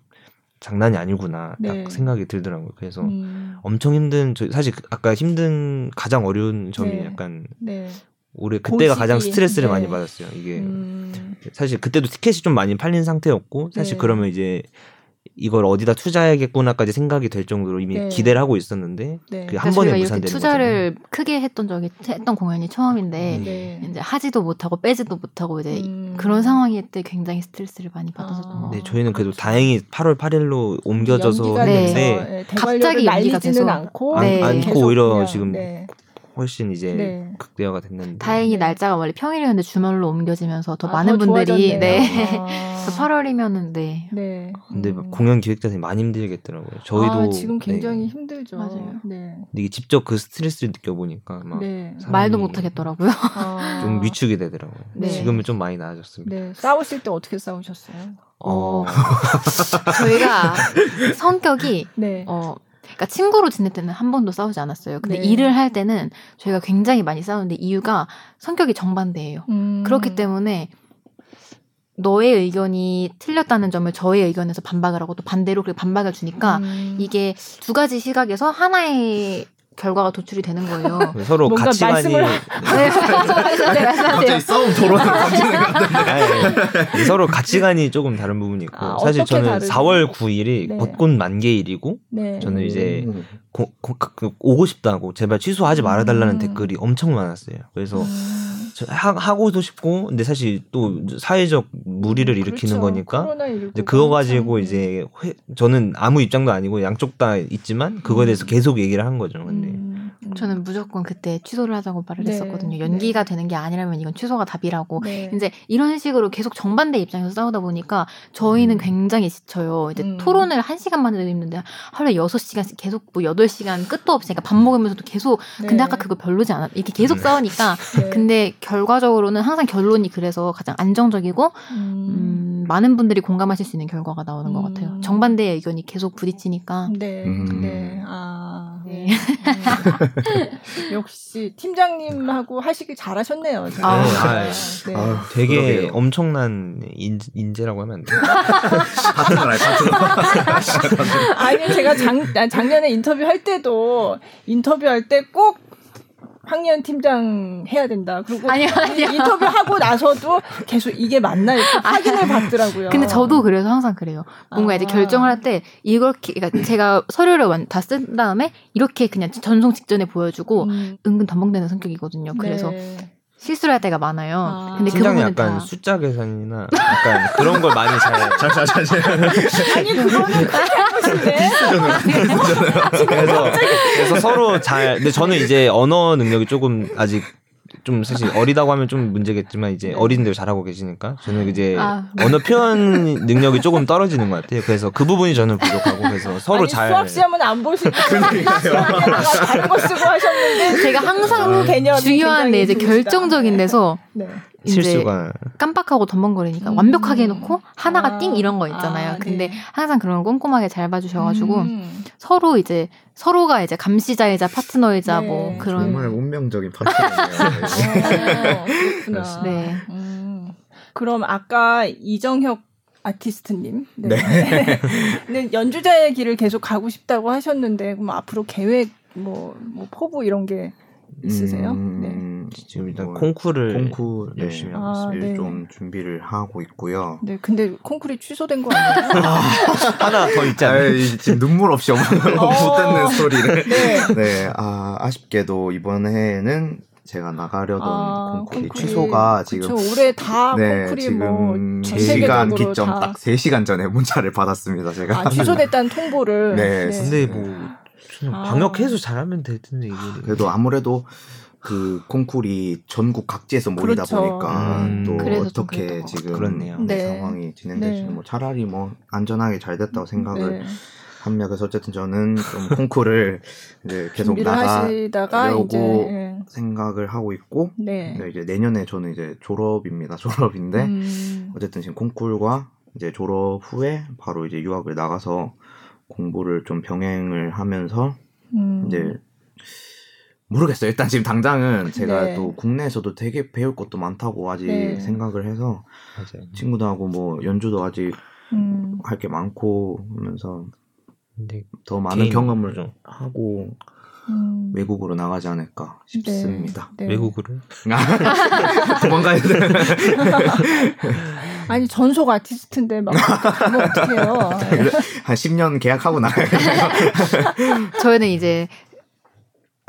장난이 아니구나 네. 딱 생각이 들더라고요. 그래서 음. 엄청 힘든 저 사실 그 아까 힘든 가장 어려운 점이 네. 약간 네. 올해 그때가 가장 스트레스를 많이 네. 받았어요. 이게 음. 사실 그때도 티켓이 좀 많이 팔린 상태였고 사실 네. 그러면 이제 이걸 어디다 투자해야겠구나까지 생각이 될 정도로 이미 네. 기대를 하고 있었는데 네. 그한 그러니까 번에 무산되는 투자를 거잖아요. 크게 했던 적이 했던 공연이 처음인데 음. 네. 이제 하지도 못하고 빼지도 못하고 이제 음. 그런 상황일 때 굉장히 스트레스를 많이 받았었던 아. 네, 저희는 그래도 그렇죠. 다행히 8월 8일로 옮겨져서 했는데 네. 갑자기 연기가 돼서 않고 안, 않고 오히려 지금 훨씬 이제 네. 극대화가 됐는데 다행히 날짜가 원래 평일이었는데 주말로 옮겨지면서 더 아, 많은 더 분들이 네 아. *laughs* 8월이면은 네. 네. 근데 음. 공연 기획자들이 많이 힘들겠더라고요. 저희도 아, 지금 굉장히 네. 힘들죠. 맞아요. 네. 근데 이게 직접 그 스트레스를 느껴보니까 막 네. 말도 못 하겠더라고요. 아. 좀 위축이 되더라고요. 네. 지금은 좀 많이 나아졌습니다. 네. 싸우실 때 어떻게 싸우셨어요? 어, 저희가 성격이 네. 어 그러니까 친구로 지낼 때는 한 번도 싸우지 않았어요. 근데 네. 일을 할 때는 저희가 굉장히 많이 싸우는데 이유가 성격이 정반대예요. 음. 그렇기 때문에 너의 의견이 틀렸다는 점을 저의 의견에서 반박을 하고 또 반대로 그 반박을 주니까 음. 이게 두 가지 시각에서 하나의 결과가 도출이 되는 거예요. *laughs* 서로 가치관이 *laughs* 네. 네, 갑자기 싸움 토론을 *laughs* 던지는 건데 서로 가치관이 조금 다른 부분이 있고 아, 사실 저는 다르지? 4월 9일이 네. 벚꽃 만개일이고 네. 저는 이제 음. 고, 고, 그, 오고 싶다고 제발 취소하지 말아달라는 음. 댓글이 엄청 많았어요. 그래서 음. 하, 고도 싶고 근데 사실 또 사회적 무리를 일으키는 그렇죠. 거니까 이제 그거 가지고 참. 이제 회, 저는 아무 입장도 아니고 양쪽 다 있지만 그거에 대해서 음. 계속 얘기를 한 거죠. 근데 음. 음. 저는 무조건 그때 취소를 하자고 말을 네. 했었거든요. 연기가 네. 되는 게 아니라면 이건 취소가 답이라고. 네. 이제 이런 식으로 계속 정반대 입장에서 싸우다 보니까 저희는 음. 굉장히 지쳐요. 이제 음. 토론을 한 시간만 해도 힘든데 하루에 여섯 시간씩 계속 뭐 여덟 시간 끝도 없이 그러니까 밥 먹으면서도 계속 네. 근데 아까 그거 별로지 않아? 이렇게 계속 네. 싸우니까 네. 근데 결과적으로는 항상 결론이 그래서 가장 안정적이고 음. 음, 많은 분들이 공감하실 수 있는 결과가 나오는 것 같아요. 음. 정반대의 의견이 계속 부딪히니까. 네. 네. 아. 네. 음. *laughs* 역시 팀장님하고 하시길 잘하셨네요. 아, 아, 네. 아, 되게 그러게요. 엄청난 인, 인재라고 하면 안 돼요. *laughs* 파트너라, 파트너. 아니, 제가 작, 작년에 인터뷰 할 때도 인터뷰할 때 꼭 황리안 팀장 해야 된다. 그리고 아니요, 아니요. 인터뷰 하고 나서도 계속 이게 맞나 이렇게 확인을 받더라고요. 근데 저도 그래서 항상 그래요. 뭔가 아. 이제 결정을 할 때 이렇게 그러니까 제가 서류를 다 쓴 다음에 이렇게 그냥 전송 직전에 보여주고 음. 은근 덤벙대는 성격이거든요. 그래서 네. 실수를 할 때가 많아요. 아. 근데 팀장이 그 약간 다... 숫자 계산이나 약간 그런 걸 많이 잘 *laughs* 잘잘 잘. 아니 그거는 *laughs* 비슷하잖아요. 그래서 그래서 서로 잘. 근데 저는 이제 언어 능력이 조금 아직 좀 사실 *laughs* 어리다고 하면 좀 문제겠지만 이제 네. 어린들 잘하고 계시니까 저는 이제 아. 언어 표현 능력이 조금 떨어지는 것 같아요. 그래서 그 부분이 저는 부족하고 그래서 서로 아니, 잘 수학 시험은 안 보시고 다른 거 쓰고 하셨는데 제가 항상 중요한 데 이제 결정적인 데서 네. 실수가 깜빡하고 덤벙거리니까 음. 완벽하게 해놓고 하나가 아. 띵 이런 거 있잖아요. 아, 근데 네. 항상 그런 걸 꼼꼼하게 잘 봐주셔가지고 음. 서로 이제 서로가 이제 감시자이자 파트너이자 네. 뭐 그런 정말 운명적인 파트너예요. 어. *laughs* 네. 음. 그럼 아까 이정혁 아티스트님. 네. 네. *laughs* 네. 연주자의 길을 계속 가고 싶다고 하셨는데 그럼 앞으로 계획 뭐, 뭐 포부 이런 게 있으세요? 음, 네. 지금 일단 뭐, 콩쿠르를 콩쿠 네. 열심히 하고. 아, 네. 좀 준비를 하고 있고요. 네, 근데 콩쿠르 취소된 거 아니에요? 아, *laughs* 하나 더 있잖아요. 지금 눈물 없이 *laughs* 못 듣는 스토리를. *laughs* 네. 네, 아, 아쉽게도 이번 해에는 제가 나가려던 아, 콩쿠리, 콩쿠리, 취소가 지금 그쵸, 올해 다 네, 콩쿠리 지금 뭐 3시간 기점 딱 3시간 전에 문자를 받았습니다. 제가 아, 취소됐다는 통보를. 네. 네. 근데 뭐 아. 방역해서 잘하면 될 텐데 이게. 그래도 아무래도 그 콩쿨이 전국 각지에서 모이다 그렇죠. 보니까 음, 또 어떻게 지금 그렇네요. 네. 상황이 진행될지 네. 뭐 차라리 뭐 안전하게 잘 됐다고 생각을 네. 합니다. 그래서 어쨌든 저는 좀 콩쿨을 이제 계속 나가려고 이제, 네. 생각을 하고 있고 네. 이제 내년에 저는 이제 졸업입니다. *laughs* 졸업인데 음. 어쨌든 지금 콩쿨과 이제 졸업 후에 바로 이제 유학을 나가서 공부를 좀 병행을 하면서 음. 이제 모르겠어요. 일단 지금 당장은 제가 네. 또 국내에서도 되게 배울 것도 많다고 아직 네. 생각을 해서 맞아요. 친구들하고 뭐 연주도 아직 음. 할게 많고 하면서 더 많은 경험을 좀 하고 음. 외국으로 나가지 않을까 싶습니다. 네. 네. 외국으로? *laughs* 도망가야 돼. *laughs* 아니 전속 아티스트인데 막 가면 어떡해요. *laughs* 한 10년 계약하고 나가야겠네요. 저희는 이제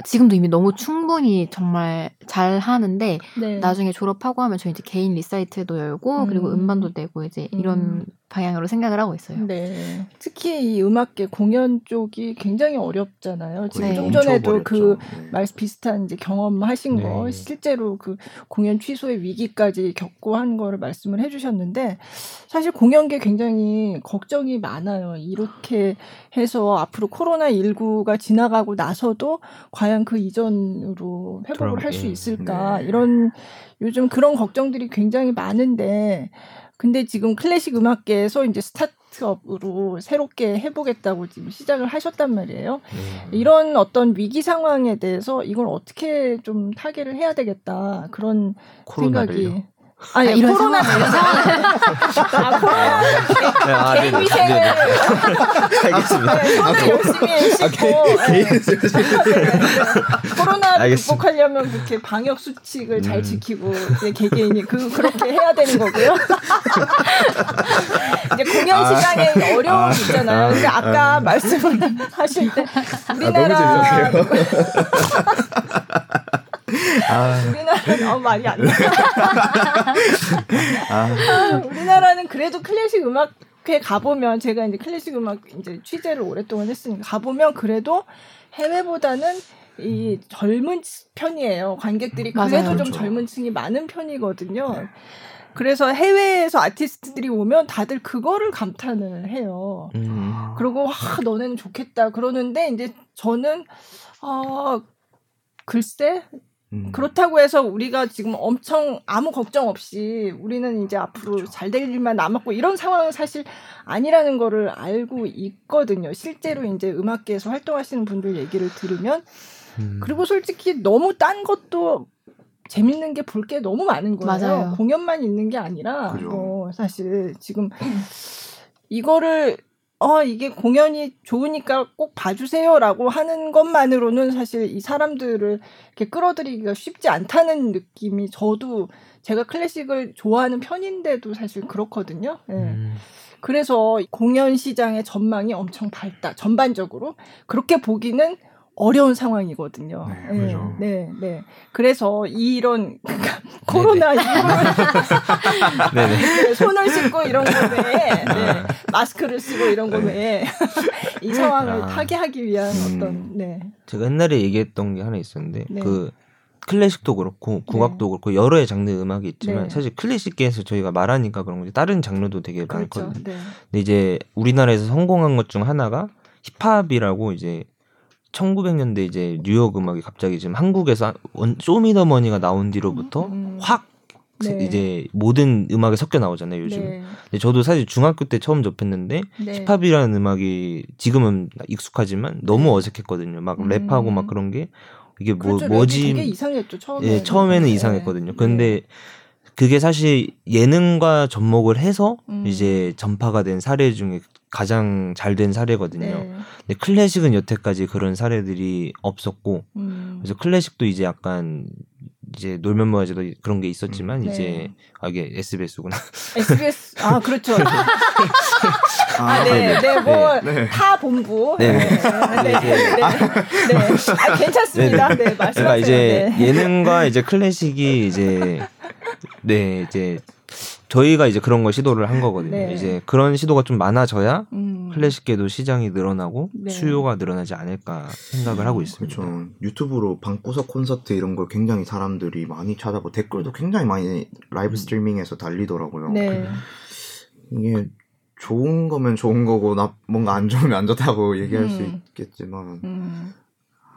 지금도 이미 너무 충분히 정말 잘 하는데 네. 나중에 졸업하고 하면 저희 이제 개인 리사이트도 열고 음. 그리고 음반도 내고 이제 이런 음. 방향으로 생각을 하고 있어요. 네. 특히 이 음악계 공연 쪽이 굉장히 어렵잖아요. 지금 네. 좀 전에도 그 네. 말 비슷한 이제 경험하신 네. 거 실제로 그 공연 취소의 위기까지 겪고 한 거를 말씀을 해주셨는데 사실 공연계 굉장히 걱정이 많아요. 이렇게 해서 앞으로 코로나 19가 지나가고 나서도 과연 그 이전으로 회복을 할 수 있을까 네. 이런 요즘 그런 걱정들이 굉장히 많은데 근데 지금 클래식 음악계에서 이제 스타트업으로 새롭게 해보겠다고 지금 시작을 하셨단 말이에요. 음. 이런 어떤 위기 상황에 대해서 이걸 어떻게 좀 타개를 해야 되겠다 그런 코로나를요? 생각이 아니, 아, 이런 코로나 이런 상황. *laughs* 아, 코로나 네, 아, 개인 위생을 알겠습니다. 손을 열심히 씻고 코로나 극복하려면 그렇게 방역 수칙을 음. 잘 지키고 이제 개개인이 그 그렇게 해야 되는 거고요. *laughs* 이제 공연 시장에 아, 어려움이 아, 있잖아요. 근데 아까 말씀을 *laughs* 하실 때 우리나라 아. 우리나라는 어, 말이 안 나. 아. 우리나라는 그래도 클래식 음악 회 가보면 제가 이제 클래식 음악 이제 취재를 오랫동안 했으니까 가보면 그래도 해외보다는 이 젊은 편이에요. 관객들이 그래도 맞아요. 좀 그렇죠. 젊은 층이 많은 편이거든요. 네. 그래서 해외에서 아티스트들이 오면 다들 그거를 감탄을 해요. 음. 그리고 와 너네는 좋겠다 그러는데 이제 저는 어 글쎄 음. 그렇다고 해서 우리가 지금 엄청 아무 걱정 없이 우리는 이제 앞으로 그렇죠. 잘될 일만 남았고 이런 상황은 사실 아니라는 거를 알고 있거든요. 실제로 이제 음악계에서 활동하시는 분들 얘기를 들으면 음. 그리고 솔직히 너무 딴 것도 재밌는 게 볼 게 너무 많은 거예요. 맞아요. 공연만 있는 게 아니라 뭐 사실 지금 이거를 어 이게 공연이 좋으니까 꼭 봐주세요라고 하는 것만으로는 사실 이 사람들을 이렇게 끌어들이기가 쉽지 않다는 느낌이 저도 제가 클래식을 좋아하는 편인데도 사실 그렇거든요. 네. 음. 그래서 공연 시장의 전망이 엄청 밝다. 전반적으로 그렇게 보기는 어려운 상황이거든요. 네, 네, 네, 네. 그래서 이런 *laughs* 코로나 이후로 네, *laughs* *laughs* 손을 씻고 이런 거 외에 네, 마스크를 쓰고 이런 거 네. 외에 이 상황을 아, 타개하기 위한 음, 어떤 네. 제가 옛날에 얘기했던 게 하나 있었는데 네. 그 클래식도 그렇고 국악도 네. 그렇고 여러의 장르 음악이 있지만 네. 사실 클래식계에서 저희가 말하니까 그런 거지 다른 장르도 되게 그렇죠. 많거든요. 네. 근데 이제 우리나라에서 성공한 것 중 하나가 힙합이라고 이제 1900년대 이제 뉴욕 음악이 갑자기 지금 한국에서 쇼미더머니가 나온 뒤로부터 음. 음. 확 네. 이제 모든 음악에 섞여 나오잖아요 요즘. 네. 근데 저도 사실 중학교 때 처음 접했는데 네. 힙합이라는 음악이 지금은 익숙하지만 너무 네. 어색했거든요. 막 음. 랩하고 막 그런 게 이게 뭐 그렇죠. 뭐지? 되게 이상했죠 처음에. 예, 처음에는 네. 이상했거든요. 근데 그게 사실 예능과 접목을 해서 음. 이제 전파가 된 사례 중에 가장 잘 된 사례거든요. 네. 근데 클래식은 여태까지 그런 사례들이 없었고, 음. 그래서 클래식도 이제 약간 이제 놀면 뭐하지도 그런 게 있었지만 음. 이제 네. 아 이게 SBS구나. SBS *laughs* 아 그렇죠. 아, 네, 네, 뭐, 네. 타 본부. 네. 네, 네, 네. 네. 네. 아, 괜찮습니다. 네, 네. 말씀하세요. 그러니까 이제 예능과 이제 클래식이 이제, 네, 이제 저희가 이제 그런 걸 시도를 한 거거든요. 네. 이제 그런 시도가 좀 많아져야 음. 클래식계도 시장이 늘어나고 네. 수요가 늘어나지 않을까 생각을 하고 있습니다. 그렇죠. 유튜브로 방구석 콘서트 이런 걸 굉장히 사람들이 많이 찾아보 댓글도 굉장히 많이 라이브 음. 스트리밍에서 달리더라고요. 네. 이게 좋은 거면 좋은 거고 나 뭔가 안 좋으면 안 좋다고 *laughs* 얘기할 음. 수 있겠지만 음.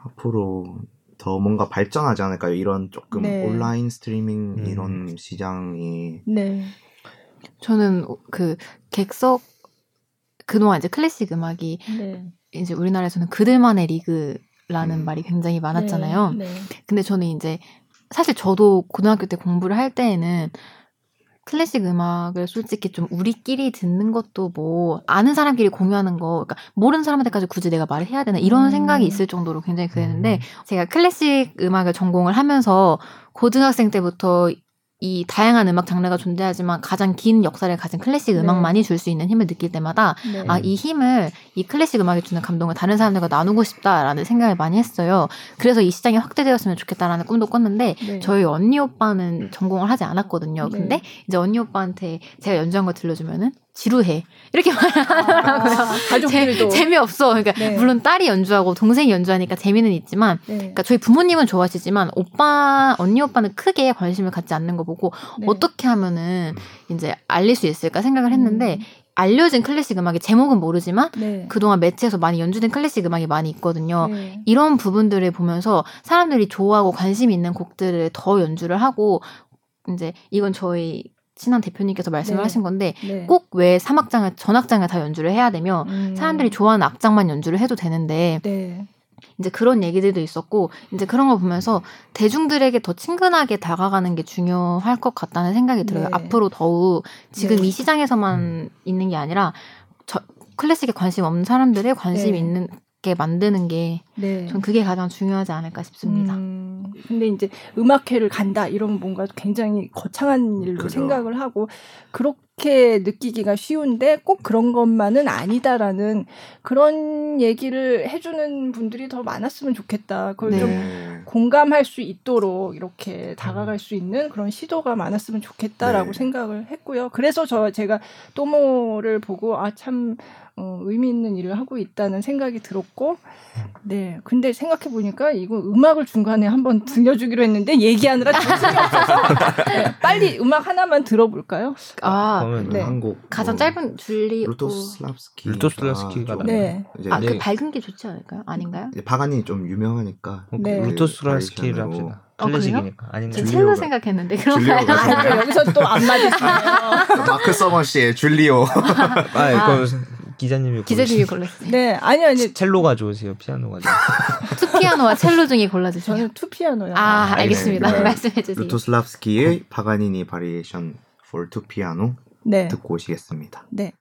앞으로 더 뭔가 발전하지 않을까요? 이런 조금 네. 온라인 스트리밍 음. 이런 시장이 네. 저는 그 객석 그동안 이제 클래식 음악이 네. 이제 우리나라에서는 그들만의 리그라는 음. 말이 굉장히 많았잖아요. 네, 네. 근데 저는 이제 사실 저도 고등학교 때 공부를 할 때에는 클래식 음악을 솔직히 좀 우리끼리 듣는 것도 뭐 아는 사람끼리 공유하는 거 그러니까 모르는 사람한테까지 굳이 내가 말을 해야 되나 이런 음. 생각이 있을 정도로 굉장히 그랬는데 음. 제가 클래식 음악을 전공을 하면서 고등학생 때부터 이 다양한 음악 장르가 존재하지만 가장 긴 역사를 가진 클래식 네. 음악만이 줄 수 있는 힘을 느낄 때마다 네. 아이 힘을 이 클래식 음악이 주는 감동을 다른 사람들과 나누고 싶다라는 생각을 많이 했어요. 그래서 이 시장이 확대되었으면 좋겠다라는 꿈도 꿨는데 네. 저희 언니 오빠는 전공을 하지 않았거든요. 네. 근데 이제 언니 오빠한테 제가 연주한 거 들려주면은 지루해. 이렇게 말하더라고요. 아, 가족들도. 재미없어. 그러니까 네. 물론 딸이 연주하고 동생이 연주하니까 재미는 있지만 네. 그러니까 저희 부모님은 좋아하시지만 오빠 언니 오빠는 크게 관심을 갖지 않는 거 보고 네. 어떻게 하면은 이제 알릴 수 있을까 생각을 했는데 음. 알려진 클래식 음악의 제목은 모르지만 네. 그동안 매체에서 많이 연주된 클래식 음악이 많이 있거든요. 네. 이런 부분들을 보면서 사람들이 좋아하고 관심 있는 곡들을 더 연주를 하고 이제 이건 저희 친한 대표님께서 말씀을 네. 하신 건데 네. 꼭왜 사막장을 전악장을 다 연주를 해야 되며 음. 사람들이 좋아하는 악장만 연주를 해도 되는데 네. 이제 그런 얘기들도 있었고 이제 그런 걸 보면서 대중들에게 더 친근하게 다가가는 게 중요할 것 같다는 생각이 들어요. 네. 앞으로 더욱 지금 네. 이 시장에서만 음. 있는 게 아니라 저, 클래식에 관심 없는 사람들의 관심 네. 있는 게 만드는 게 네. 전 그게 가장 중요하지 않을까 싶습니다. 음, 근데 이제 음악회를 간다 이런 뭔가 굉장히 거창한 일로 그죠. 생각을 하고 그렇게 느끼기가 쉬운데 꼭 그런 것만은 아니다라는 그런 얘기를 해주는 분들이 더 많았으면 좋겠다. 그걸 네. 좀 공감할 수 있도록 이렇게 다가갈 수 있는 그런 시도가 많았으면 좋겠다라고 네. 생각을 했고요. 그래서 저 제가 또모를 보고 아참 어, 의미 있는 일을 하고 있다는 생각이 들었고, 네. 근데 생각해 보니까 이거 음악을 중간에 한번 들려주기로 했는데 얘기하느라 정신이 없어서 네, 빨리 음악 하나만 들어볼까요? 아, 네. 한곡 가장 뭐 짧은 줄리 루토슬랍스키 루토슬랍스키가 네. 아, 그 밝은 게 좋지 않을까요? 아닌가요? 바간이 좀 유명하니까 네. 루토슬랍스키를 합시다. 클래식이니까. 어, 아닌가요? 첼로 생각했는데 그런가요? 아, 여기서 또 안 맞으시네요. 마크 서머 씨의 줄리오. *laughs* 아, 아. 기자님이 기자님이 골랐어요. 네, 아니 아니 첼로가 좋으세요, 피아노가 좋으세요? *laughs* two piano와 첼로 중에 골라주세요. 저는 two piano요. 아, 알겠습니다. 네. 말씀해 주세요. 루토슬랍스키의 파가니니 variation for two piano 네. 듣고 오시겠습니다. 네.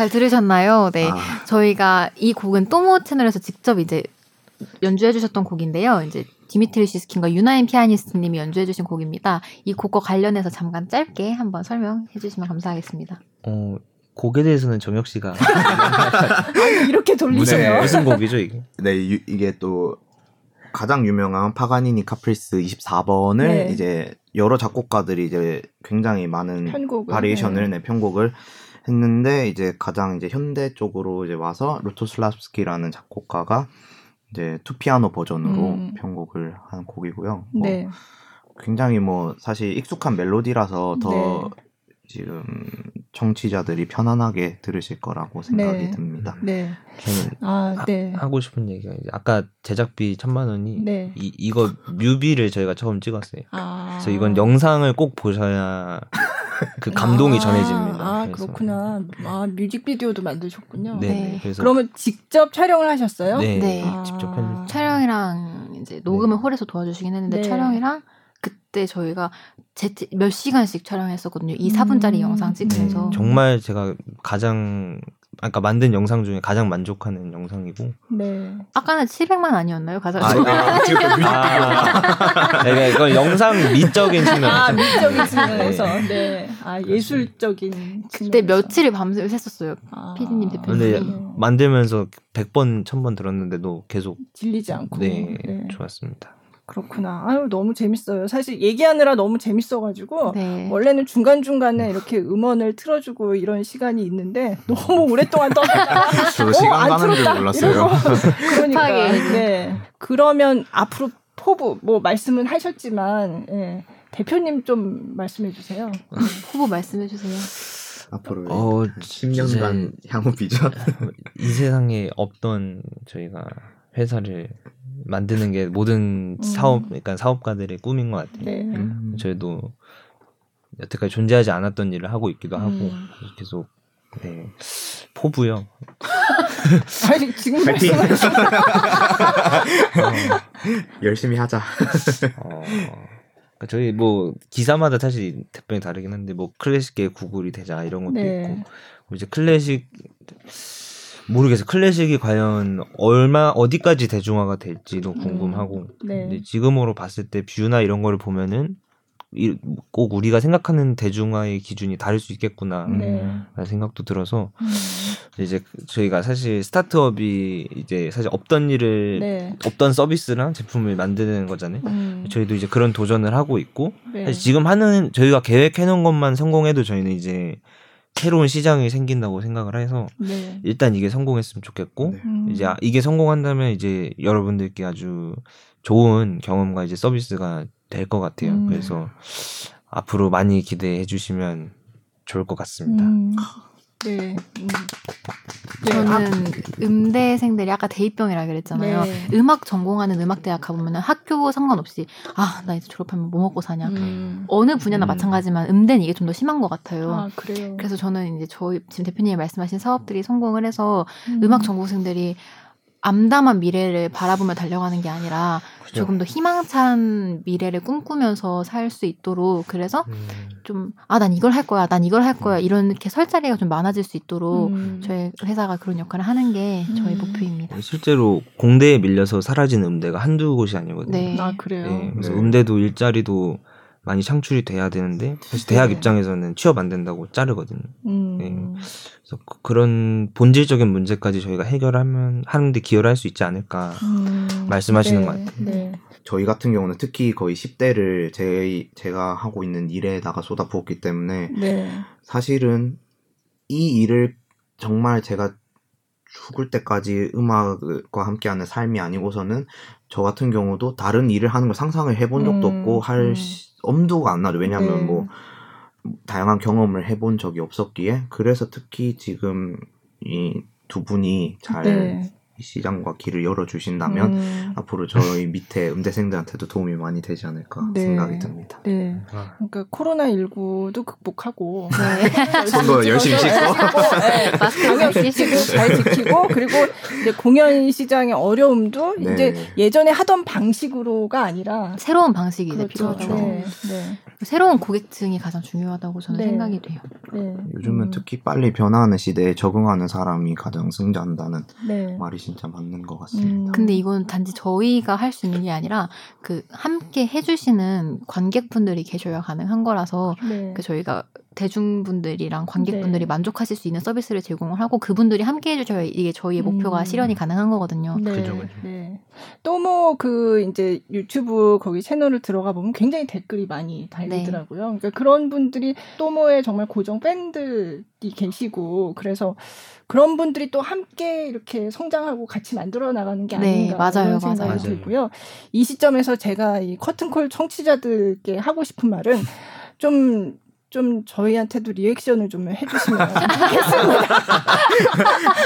잘 들으셨나요? 네. 아. 저희가 이 곡은 또모 채널에서 직접 이제 연주해 주셨던 곡인데요. 이제 디미트리 시스킨과 유나인 피아니스트님이 연주해 주신 곡입니다. 이 곡과 관련해서 잠깐 짧게 한번 설명해 주시면 감사하겠습니다. 어, 곡에 대해서는 정혁 씨가 *laughs* 이렇게 돌리세요. 무슨 곡이죠 이게? 네, 유, 이게 또 가장 유명한 파가니니 카프리스 24번을 네. 이제 여러 작곡가들이 이제 굉장히 많은 편곡을, variation을 네. 내 편곡을 했는데 이제 가장 이제 현대 쪽으로 이제 와서 루토슬랍스키라는 작곡가가 이제 투피아노 버전으로 음. 편곡을 한 곡이고요. 뭐 네. 굉장히 뭐 사실 익숙한 멜로디라서 더 네. 지금 청취자들이 편안하게 들으실 거라고 생각이 네. 듭니다. 네. 저는 아, 네. 하, 고 싶은 얘기가 이제 아까 제작비 천만 원이 네. 이 이거 뮤비를 저희가 처음 찍었어요. 아. 그래서 이건 영상을 꼭 보셔야 그 감동이 아, 전해집니다. 아 그래서. 그렇구나. 아 뮤직비디오도 만드셨군요. 네. 네. 그래서 그러면 직접 촬영을 하셨어요? 네. 네. 아. 직접 편집. 촬영이랑 이제 녹음을 네. 홀에서 도와주시긴 했는데 네. 촬영이랑 그때 저희가 제, 몇 시간씩 촬영했었거든요. 이 4분짜리 음. 영상 찍으면서. 네, 정말 제가 가장 아까 만든 영상 중에 가장 만족하는 영상이고. 네. 아까는 700만 아니었나요? 가장. 아, 아, *laughs* 아, 네, 이건 영상 미적인 측면. 아, 미적인 측면에서. 네. 네. 아, 예술적인. 그때 며칠을 밤새 했었어요. 아. 피디님 대표님. 근데 만들면서 100번, 1000번 들었는데도 계속 질리지 않고. 네, 네. 좋았습니다. 그렇구나. 아유, 너무 재밌어요. 사실 얘기하느라 너무 재밌어가지고, 네. 원래는 중간중간에 이렇게 음원을 틀어주고 이런 시간이 있는데, 너무 오랫동안 떠들다가, 저도 *laughs* 시간 어, 가는 줄 몰랐어요. *laughs* 그러니까. 네. 그러면 앞으로 포부, 뭐 말씀은 하셨지만, 예. 대표님 좀 말씀해 주세요. 포부 말씀해 주세요. 앞으로 어, 10년간 향후 비전 이 세상에 없던 저희가 회사를 만드는 게 모든 음. 사업, 그러니까 사업가들의 꿈인 것 같아요. 네. 음. 저희도 여태까지 존재하지 않았던 일을 하고 있기도 하고 음. 계속 네 포부요. *laughs* 아니 지금 파이팅. *laughs* 어, 열심히 하자. 어, 그러니까 저희 뭐 기사마다 사실 대표이 다르긴 한데 뭐 클래식계 구글이 되자 이런 것도 네. 있고 뭐 이제 클래식 모르겠어요. 클래식이 과연 얼마 어디까지 대중화가 될지도 음. 궁금하고. 음, 네. 근데 지금으로 봤을 때 뷰나 이런 거를 보면은 이, 꼭 우리가 생각하는 대중화의 기준이 다를 수 있겠구나 네. 라는 생각도 들어서 음. 이제 저희가 사실 스타트업이 이제 사실 없던 일을 네. 없던 서비스랑 제품을 만드는 거잖아요. 음. 저희도 이제 그런 도전을 하고 있고 네. 사실 지금 하는 저희가 계획해 놓은 것만 성공해도 저희는 이제 새로운 시장이 생긴다고 생각을 해서 네. 일단 이게 성공했으면 좋겠고 네. 음. 이제 아, 이게 성공한다면 이제 여러분들께 아주 좋은 경험과 이제 서비스가 될 것 같아요. 음. 그래서 앞으로 많이 기대해 주시면 좋을 것 같습니다. 음. 네. 음. 네. 저는 음대생들이 아까 대입병이라 그랬잖아요. 네. 음악 전공하는 음악대학 가보면 학교 상관없이 아 나 이제 졸업하면 뭐 먹고 사냐. 음. 어느 분야나 음. 마찬가지만 음대는 이게 좀 더 심한 것 같아요. 아, 그래요. 그래서 저는 이제 저희 지금 대표님이 말씀하신 사업들이 성공을 해서 음. 악 전공생들이 암담한 미래를 바라보며 달려가는 게 아니라 그죠. 조금 더 희망찬 미래를 꿈꾸면서 살 수 있도록 그래서 음. 좀아 난 이걸 할 거야 난 이걸 할 거야 음. 이런 이렇게 설 자리가 좀 많아질 수 있도록 음. 저희 회사가 그런 역할을 하는 게 저희 음. 목표입니다. 실제로 공대에 밀려서 사라진 음대가 한두 곳이 아니거든요. 네. 아 그래요. 네, 그래서 네. 음대도 일자리도 많이 창출이 돼야 되는데 사실 대학 네. 입장에서는 취업 안 된다고 자르거든요. 음. 네. 그래서 그, 그런 본질적인 문제까지 저희가 해결하면 하는데 기여를 할 수 있지 않을까 음. 말씀하시는 네. 것 같아요. 네. 저희 같은 경우는 특히 거의 10대를 제, 제가 하고 있는 일에다가 쏟아부었기 때문에 네. 사실은 이 일을 정말 제가 죽을 때까지 음악과 함께하는 삶이 아니고서는 저 같은 경우도 다른 일을 하는 걸 상상을 해본 적도 음, 없고 할 음. 엄두가 안 나죠. 왜냐하면 네. 뭐 다양한 경험을 해본 적이 없었기에 그래서 특히 지금 이 두 분이 잘 네. 시장과 길을 열어주신다면 음. 앞으로 저희 밑에 음대생들한테도 도움이 많이 되지 않을까 네. 생각이 듭니다. 네. 아. 그러니까 코로나 19도 극복하고 네. *laughs* 손도 열심히 씻고 네. 마스크 지키고 잘 지키고 그리고 이제 공연 시장의 어려움도 네. 이제 예전에 하던 방식으로가 아니라 새로운 방식이 그렇죠. 필요하죠. 네. 네. 새로운 고객층이 가장 중요하다고 저는 생각이 돼요. 요즘은 음. 특히 빨리 변화하는 시대에 적응하는 사람이 가장 승자한다는 말이 진짜 맞는 것 같습니다. 음. 근데 이건 단지 저희가 할 수 있는 게 아니라 그 함께 해주시는 관객분들이 계셔야 가능한 거라서 네. 그 저희가 대중분들이랑 관객분들이 네. 만족하실 수 있는 서비스를 제공을 하고 그분들이 함께 해주셔야 이게 저희의 목표가 음. 실현이 가능한 거거든요. 네. 그죠, 그죠. 네. 또뭐 그 이제 유튜브 거기 채널을 들어가 보면 굉장히 댓글이 많이 달리더라고요. 네. 그러니까 그런 분들이 또모의 정말 고정 팬들이 계시고 그래서 그런 분들이 또 함께 이렇게 성장하고 같이 만들어 나가는 게 네, 아닌가 네, 맞아요, 그런 생각이 맞아요. 들고요. 이 시점에서 제가 이 커튼콜 청취자들께 하고 싶은 말은 좀 좀 저희한테도 리액션을 좀 해주시면 *laughs* 좋겠습니다.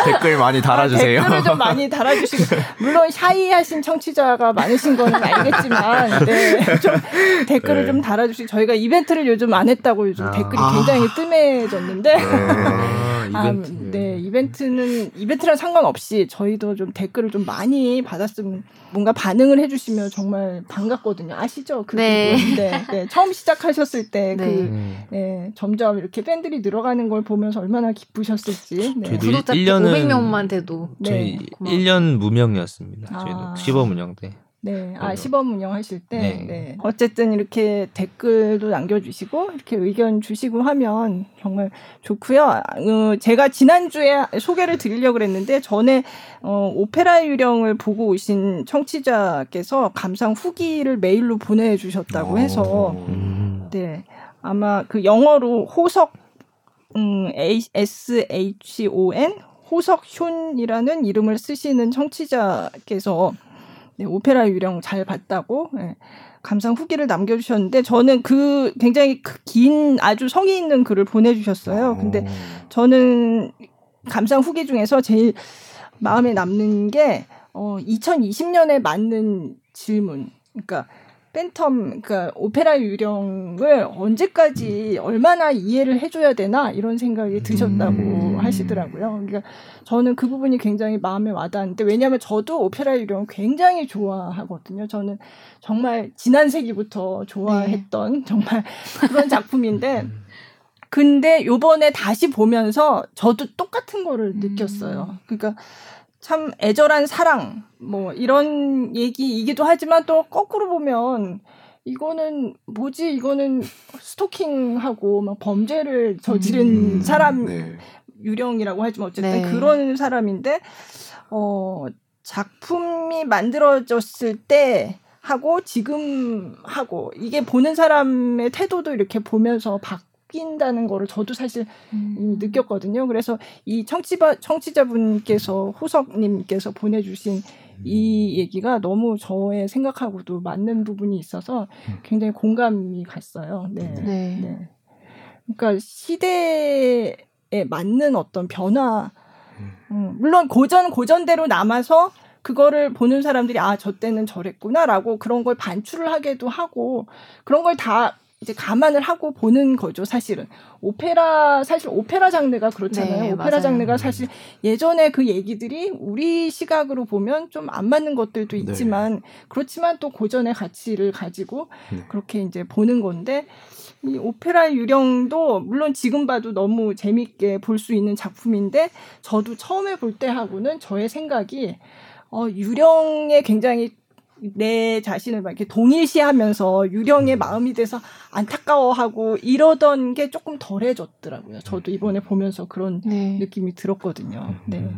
댓글 많이 달아주세요. 네, 댓글을 좀 많이 달아주시고 물론 샤이하신 청취자가 많으신 거는 알겠지만 네, 좀 댓글을 네. 좀 달아주시고 저희가 이벤트를 요즘 안 했다고 요즘 아. 댓글이 굉장히 뜸해졌는데 네. 아, 네 이벤트는 이벤트랑 상관없이 저희도 좀 댓글을 좀 많이 받았으면 뭔가 반응을 해주시면 정말 반갑거든요. 아시죠? 그 네. 네. 네. 처음 시작하셨을 때그 네. 네. 점점 이렇게 팬들이 늘어가는 걸 보면서 얼마나 기쁘셨을지. 네. 구독자 1년은 500명만 돼도 저희 네. 1년 무명이었습니다. 저희는 아. 15 문영 때. 네, 아 시범 운영하실 때, 네. 네. 어쨌든 이렇게 댓글도 남겨주시고 이렇게 의견 주시고 하면 정말 좋고요. 어, 제가 지난 주에 소개를 드리려고 그랬는데 전에 어, 오페라 유령을 보고 오신 청취자께서 감상 후기를 메일로 보내주셨다고 해서, 음. 네, 아마 그 영어로 호석 음, S H O N 호석훈이라는 이름을 쓰시는 청취자께서 네, 오페라 유령 잘 봤다고 네, 감상 후기를 남겨주셨는데 저는 그 굉장히 그긴 아주 성의 있는 글을 보내주셨어요. 근데 저는 감상 후기 중에서 제일 마음에 남는 게 어, 2020년에 맞는 질문. 그러니까 팬텀, 그러니까 오페라 유령을 언제까지 얼마나 이해를 해줘야 되나 이런 생각이 드셨다고 음. 하시더라고요. 그러니까 저는 그 부분이 굉장히 마음에 와닿는데 왜냐하면 저도 오페라 유령 굉장히 좋아하거든요. 저는 정말 지난 세기부터 좋아했던 네. 정말 그런 작품인데. 근데 요번에 다시 보면서 저도 똑같은 거를 느꼈어요. 그러니까 참 애절한 사랑 뭐 이런 얘기이기도 하지만 또 거꾸로 보면 이거는 뭐지 이거는 스토킹하고 막 범죄를 저지른 음, 사람 네. 유령이라고 하지만 어쨌든 네. 그런 사람인데 어 작품이 만들어졌을 때 하고 지금 하고 이게 보는 사람의 태도도 이렇게 보면서 바, 바뀐다는 거를 저도 사실 음. 느꼈거든요. 그래서 이 청취자 청취자분께서 호석님께서 보내주신 이 얘기가 너무 저의 생각하고도 맞는 부분이 있어서 음. 굉장히 공감이 갔어요. 네. 네. 네. 그러니까 시대에 맞는 어떤 변화, 음, 물론 고전 고전대로 남아서 그거를 보는 사람들이 아, 저 때는 저랬구나라고 그런 걸 반출을 하게도 하고 그런 걸 다 이제 감안을 하고 보는 거죠, 사실은. 오페라, 사실 오페라 장르가 그렇잖아요. 네, 오페라 맞아요. 장르가 사실 예전에 그 얘기들이 우리 시각으로 보면 좀 안 맞는 것들도 네. 있지만, 네. 그렇지만 또 고전의 가치를 가지고 네. 그렇게 이제 보는 건데, 이 오페라 유령도 물론 지금 봐도 너무 재밌게 볼 수 있는 작품인데, 저도 처음에 볼 때하고는 저의 생각이, 어, 유령에 굉장히 내 자신을 막 이렇게 동일시하면서 유령의 음. 마음이 돼서 안타까워하고 이러던 게 조금 덜해졌더라고요. 저도 이번에 보면서 그런 네. 느낌이 들었거든요. 음. 네.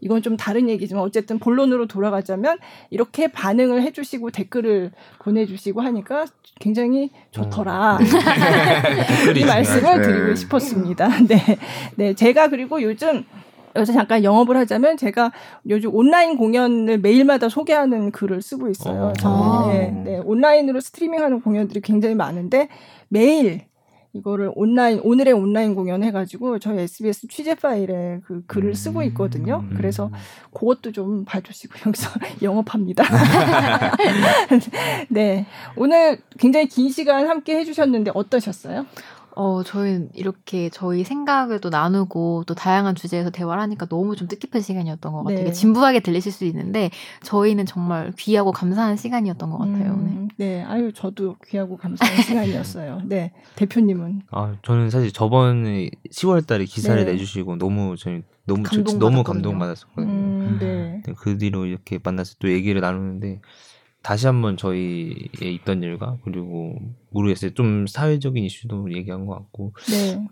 이건 좀 다른 얘기지만 어쨌든 본론으로 돌아가자면 이렇게 반응을 해주시고 댓글을 보내주시고 하니까 굉장히 좋더라. 음. 네. *laughs* 이 말씀을 드리고 네. 싶었습니다. *laughs* 네. 네. 제가 그리고 요즘 여기서 잠깐 영업을 하자면 제가 요즘 온라인 공연을 매일마다 소개하는 글을 쓰고 있어요. 어. 저는 네, 네, 온라인으로 스트리밍하는 공연들이 굉장히 많은데 매일 이거를 온라인 오늘의 온라인 공연 해가지고 저희 SBS 취재 파일에 그 글을 쓰고 있거든요. 음. 그래서 그것도 좀 봐주시고 *laughs* 여기서 영업합니다. *laughs* 네 오늘 굉장히 긴 시간 함께 해주셨는데 어떠셨어요? 어, 저희 이렇게 저희 생각을 또 나누고 또 다양한 주제에서 대화를 하니까 너무 좀 뜻깊은 시간이었던 것 같아요. 네. 진부하게 들리실 수 있는데 저희는 정말 귀하고 감사한 시간이었던 것 같아요. 음, 네. 네, 아유 저도 귀하고 감사한 *laughs* 시간이었어요. 네, 대표님은? 아, 저는 사실 저번에 10월달에 기사를 네. 내주시고 너무 저희 너무 감동 너무 감동받았었거든요. 음, 네. 그 뒤로 이렇게 만나서 또 얘기를 나누는데 다시 한번 저희의 있던 일과 그리고 모르겠어요. 좀 사회적인 이슈도 얘기한 것 같고 네.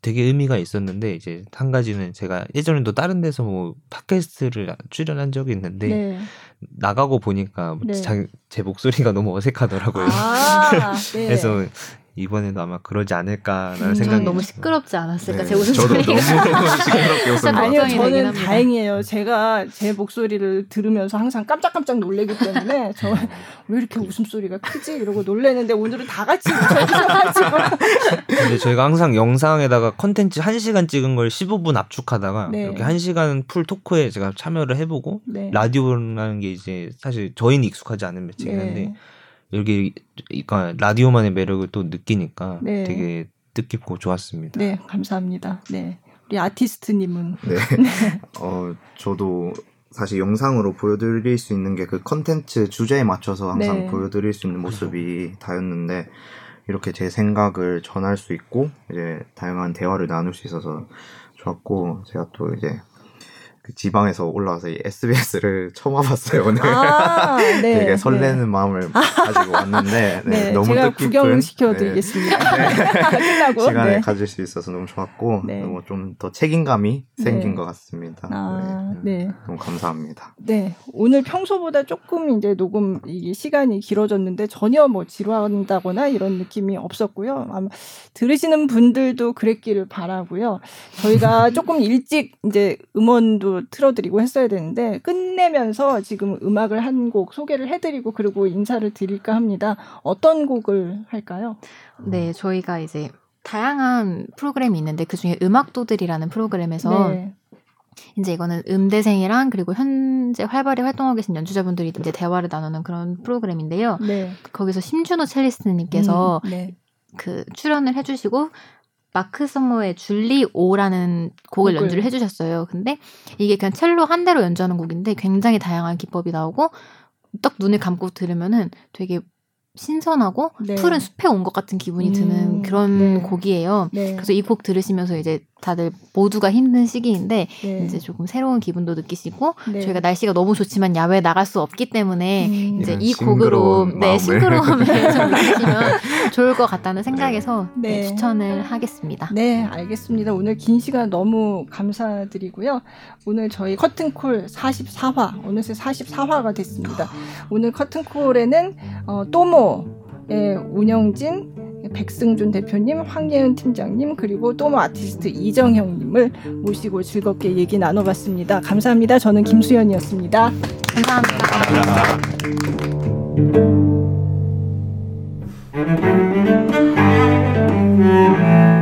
되게 의미가 있었는데 이제 한 가지는 제가 예전에도 다른 데서 뭐 팟캐스트를 출연한 적이 있는데 네. 나가고 보니까 네. 자, 제 목소리가 너무 어색하더라고요. 아, *laughs* 네. 그래서 이번에도 아마 그러지 않을까라는 음, 생각이 너무 시끄럽지 않았을까 네. 제 웃음소리가. 저도 너무 *laughs* *laughs* 시끄럽게 웃은 아니요 저는 다행이에요. 제가 제 목소리를 들으면서 항상 깜짝깜짝 놀래기 때문에 *laughs* 저 왜 이렇게 웃음소리가 크지? 이러고 놀래는데 오늘은 다 같이 웃어주셔가지고. 근데 저희가 항상 영상에다가 컨텐츠 1시간 찍은 걸 15분 압축하다가 네. 이렇게 1시간 풀 토크에 제가 참여를 해보고 네. 라디오라는 게 이제 사실 저희는 익숙하지 않은 매체긴 한데 네. 여기 그러니까 라디오만의 매력을 또 느끼니까 네. 되게 뜻깊고 좋았습니다. 네, 감사합니다. 네. 우리 아티스트님은 *laughs* 네. 어, 저도 사실 영상으로 보여드릴 수 있는 게 그 컨텐츠 주제에 맞춰서 항상 네. 보여드릴 수 있는 모습이 다였는데 이렇게 제 생각을 전할 수 있고 이제 다양한 대화를 나눌 수 있어서 좋았고 제가 또 이제 그 지방에서 올라와서 이 SBS를 *laughs* 처음 와봤어요 오늘. 아, *laughs* 네, 되게 설레는 네. 마음을 가지고 왔는데 네, 네, 너무 제가 구경 시켜드리겠습니다. 네. *laughs* 끝나고 시간을 네. 가질 수 있어서 너무 좋았고 너무 좀 더 책임감이 생긴 것 같습니다. 아, 네. 너무 감사합니다. 네, 오늘 평소보다 조금 이제 녹음 이 시간이 길어졌는데 전혀 뭐 지루한다거나 이런 느낌이 없었고요. 아마 들으시는 분들도 그랬기를 바라고요. 저희가 조금 일찍 이제 음원도 틀어드리고 했어야 되는데 끝내면서 지금 음악을 한 곡 소개를 해드리고 그리고 인사를 드릴까 합니다. 어떤 곡을 할까요? 네, 저희가 이제 다양한 프로그램이 있는데 그 중에 음악도들이라는 프로그램에서 네. 이제 이거는 음대생이랑 그리고 현재 활발히 활동하고 계신 연주자분들이 이제 대화를 나누는 그런 프로그램인데요. 네. 거기서 심준호 첼리스트님께서 음, 네. 그 출연을 해주시고 마크 서머의 줄리 오라는 곡을 곡을. 연주를 해주셨어요. 근데 이게 그냥 첼로 한 대로 연주하는 곡인데 굉장히 다양한 기법이 나오고 딱 눈을 감고 들으면은 되게 신선하고 네. 푸른 숲에 온 것 같은 기분이 드는 음, 그런 네. 곡이에요. 네. 그래서 이 곡 들으시면서 이제 다들 모두가 힘든 시기인데 네. 이제 조금 새로운 기분도 느끼시고 네. 저희가 날씨가 너무 좋지만 야외에 나갈 수 없기 때문에 음. 이제 이 곡으로 네 싱그러움을 *laughs* 좀 느끼시면 좋을 것 같다는 생각에서 네. 네. 추천을 하겠습니다. 네, 알겠습니다. 오늘 긴 시간 너무 감사드리고요. 오늘 저희 커튼콜 44화 어느새 44화가 됐습니다. 오늘 커튼콜에는 어, 또모 의 운영진 백승준 대표님, 황예은 팀장님, 그리고 또모 아티스트 이정형님을 모시고 즐겁게 얘기 나눠봤습니다. 감사합니다. 저는 김수연이었습니다. 감사합니다. 감사합니다.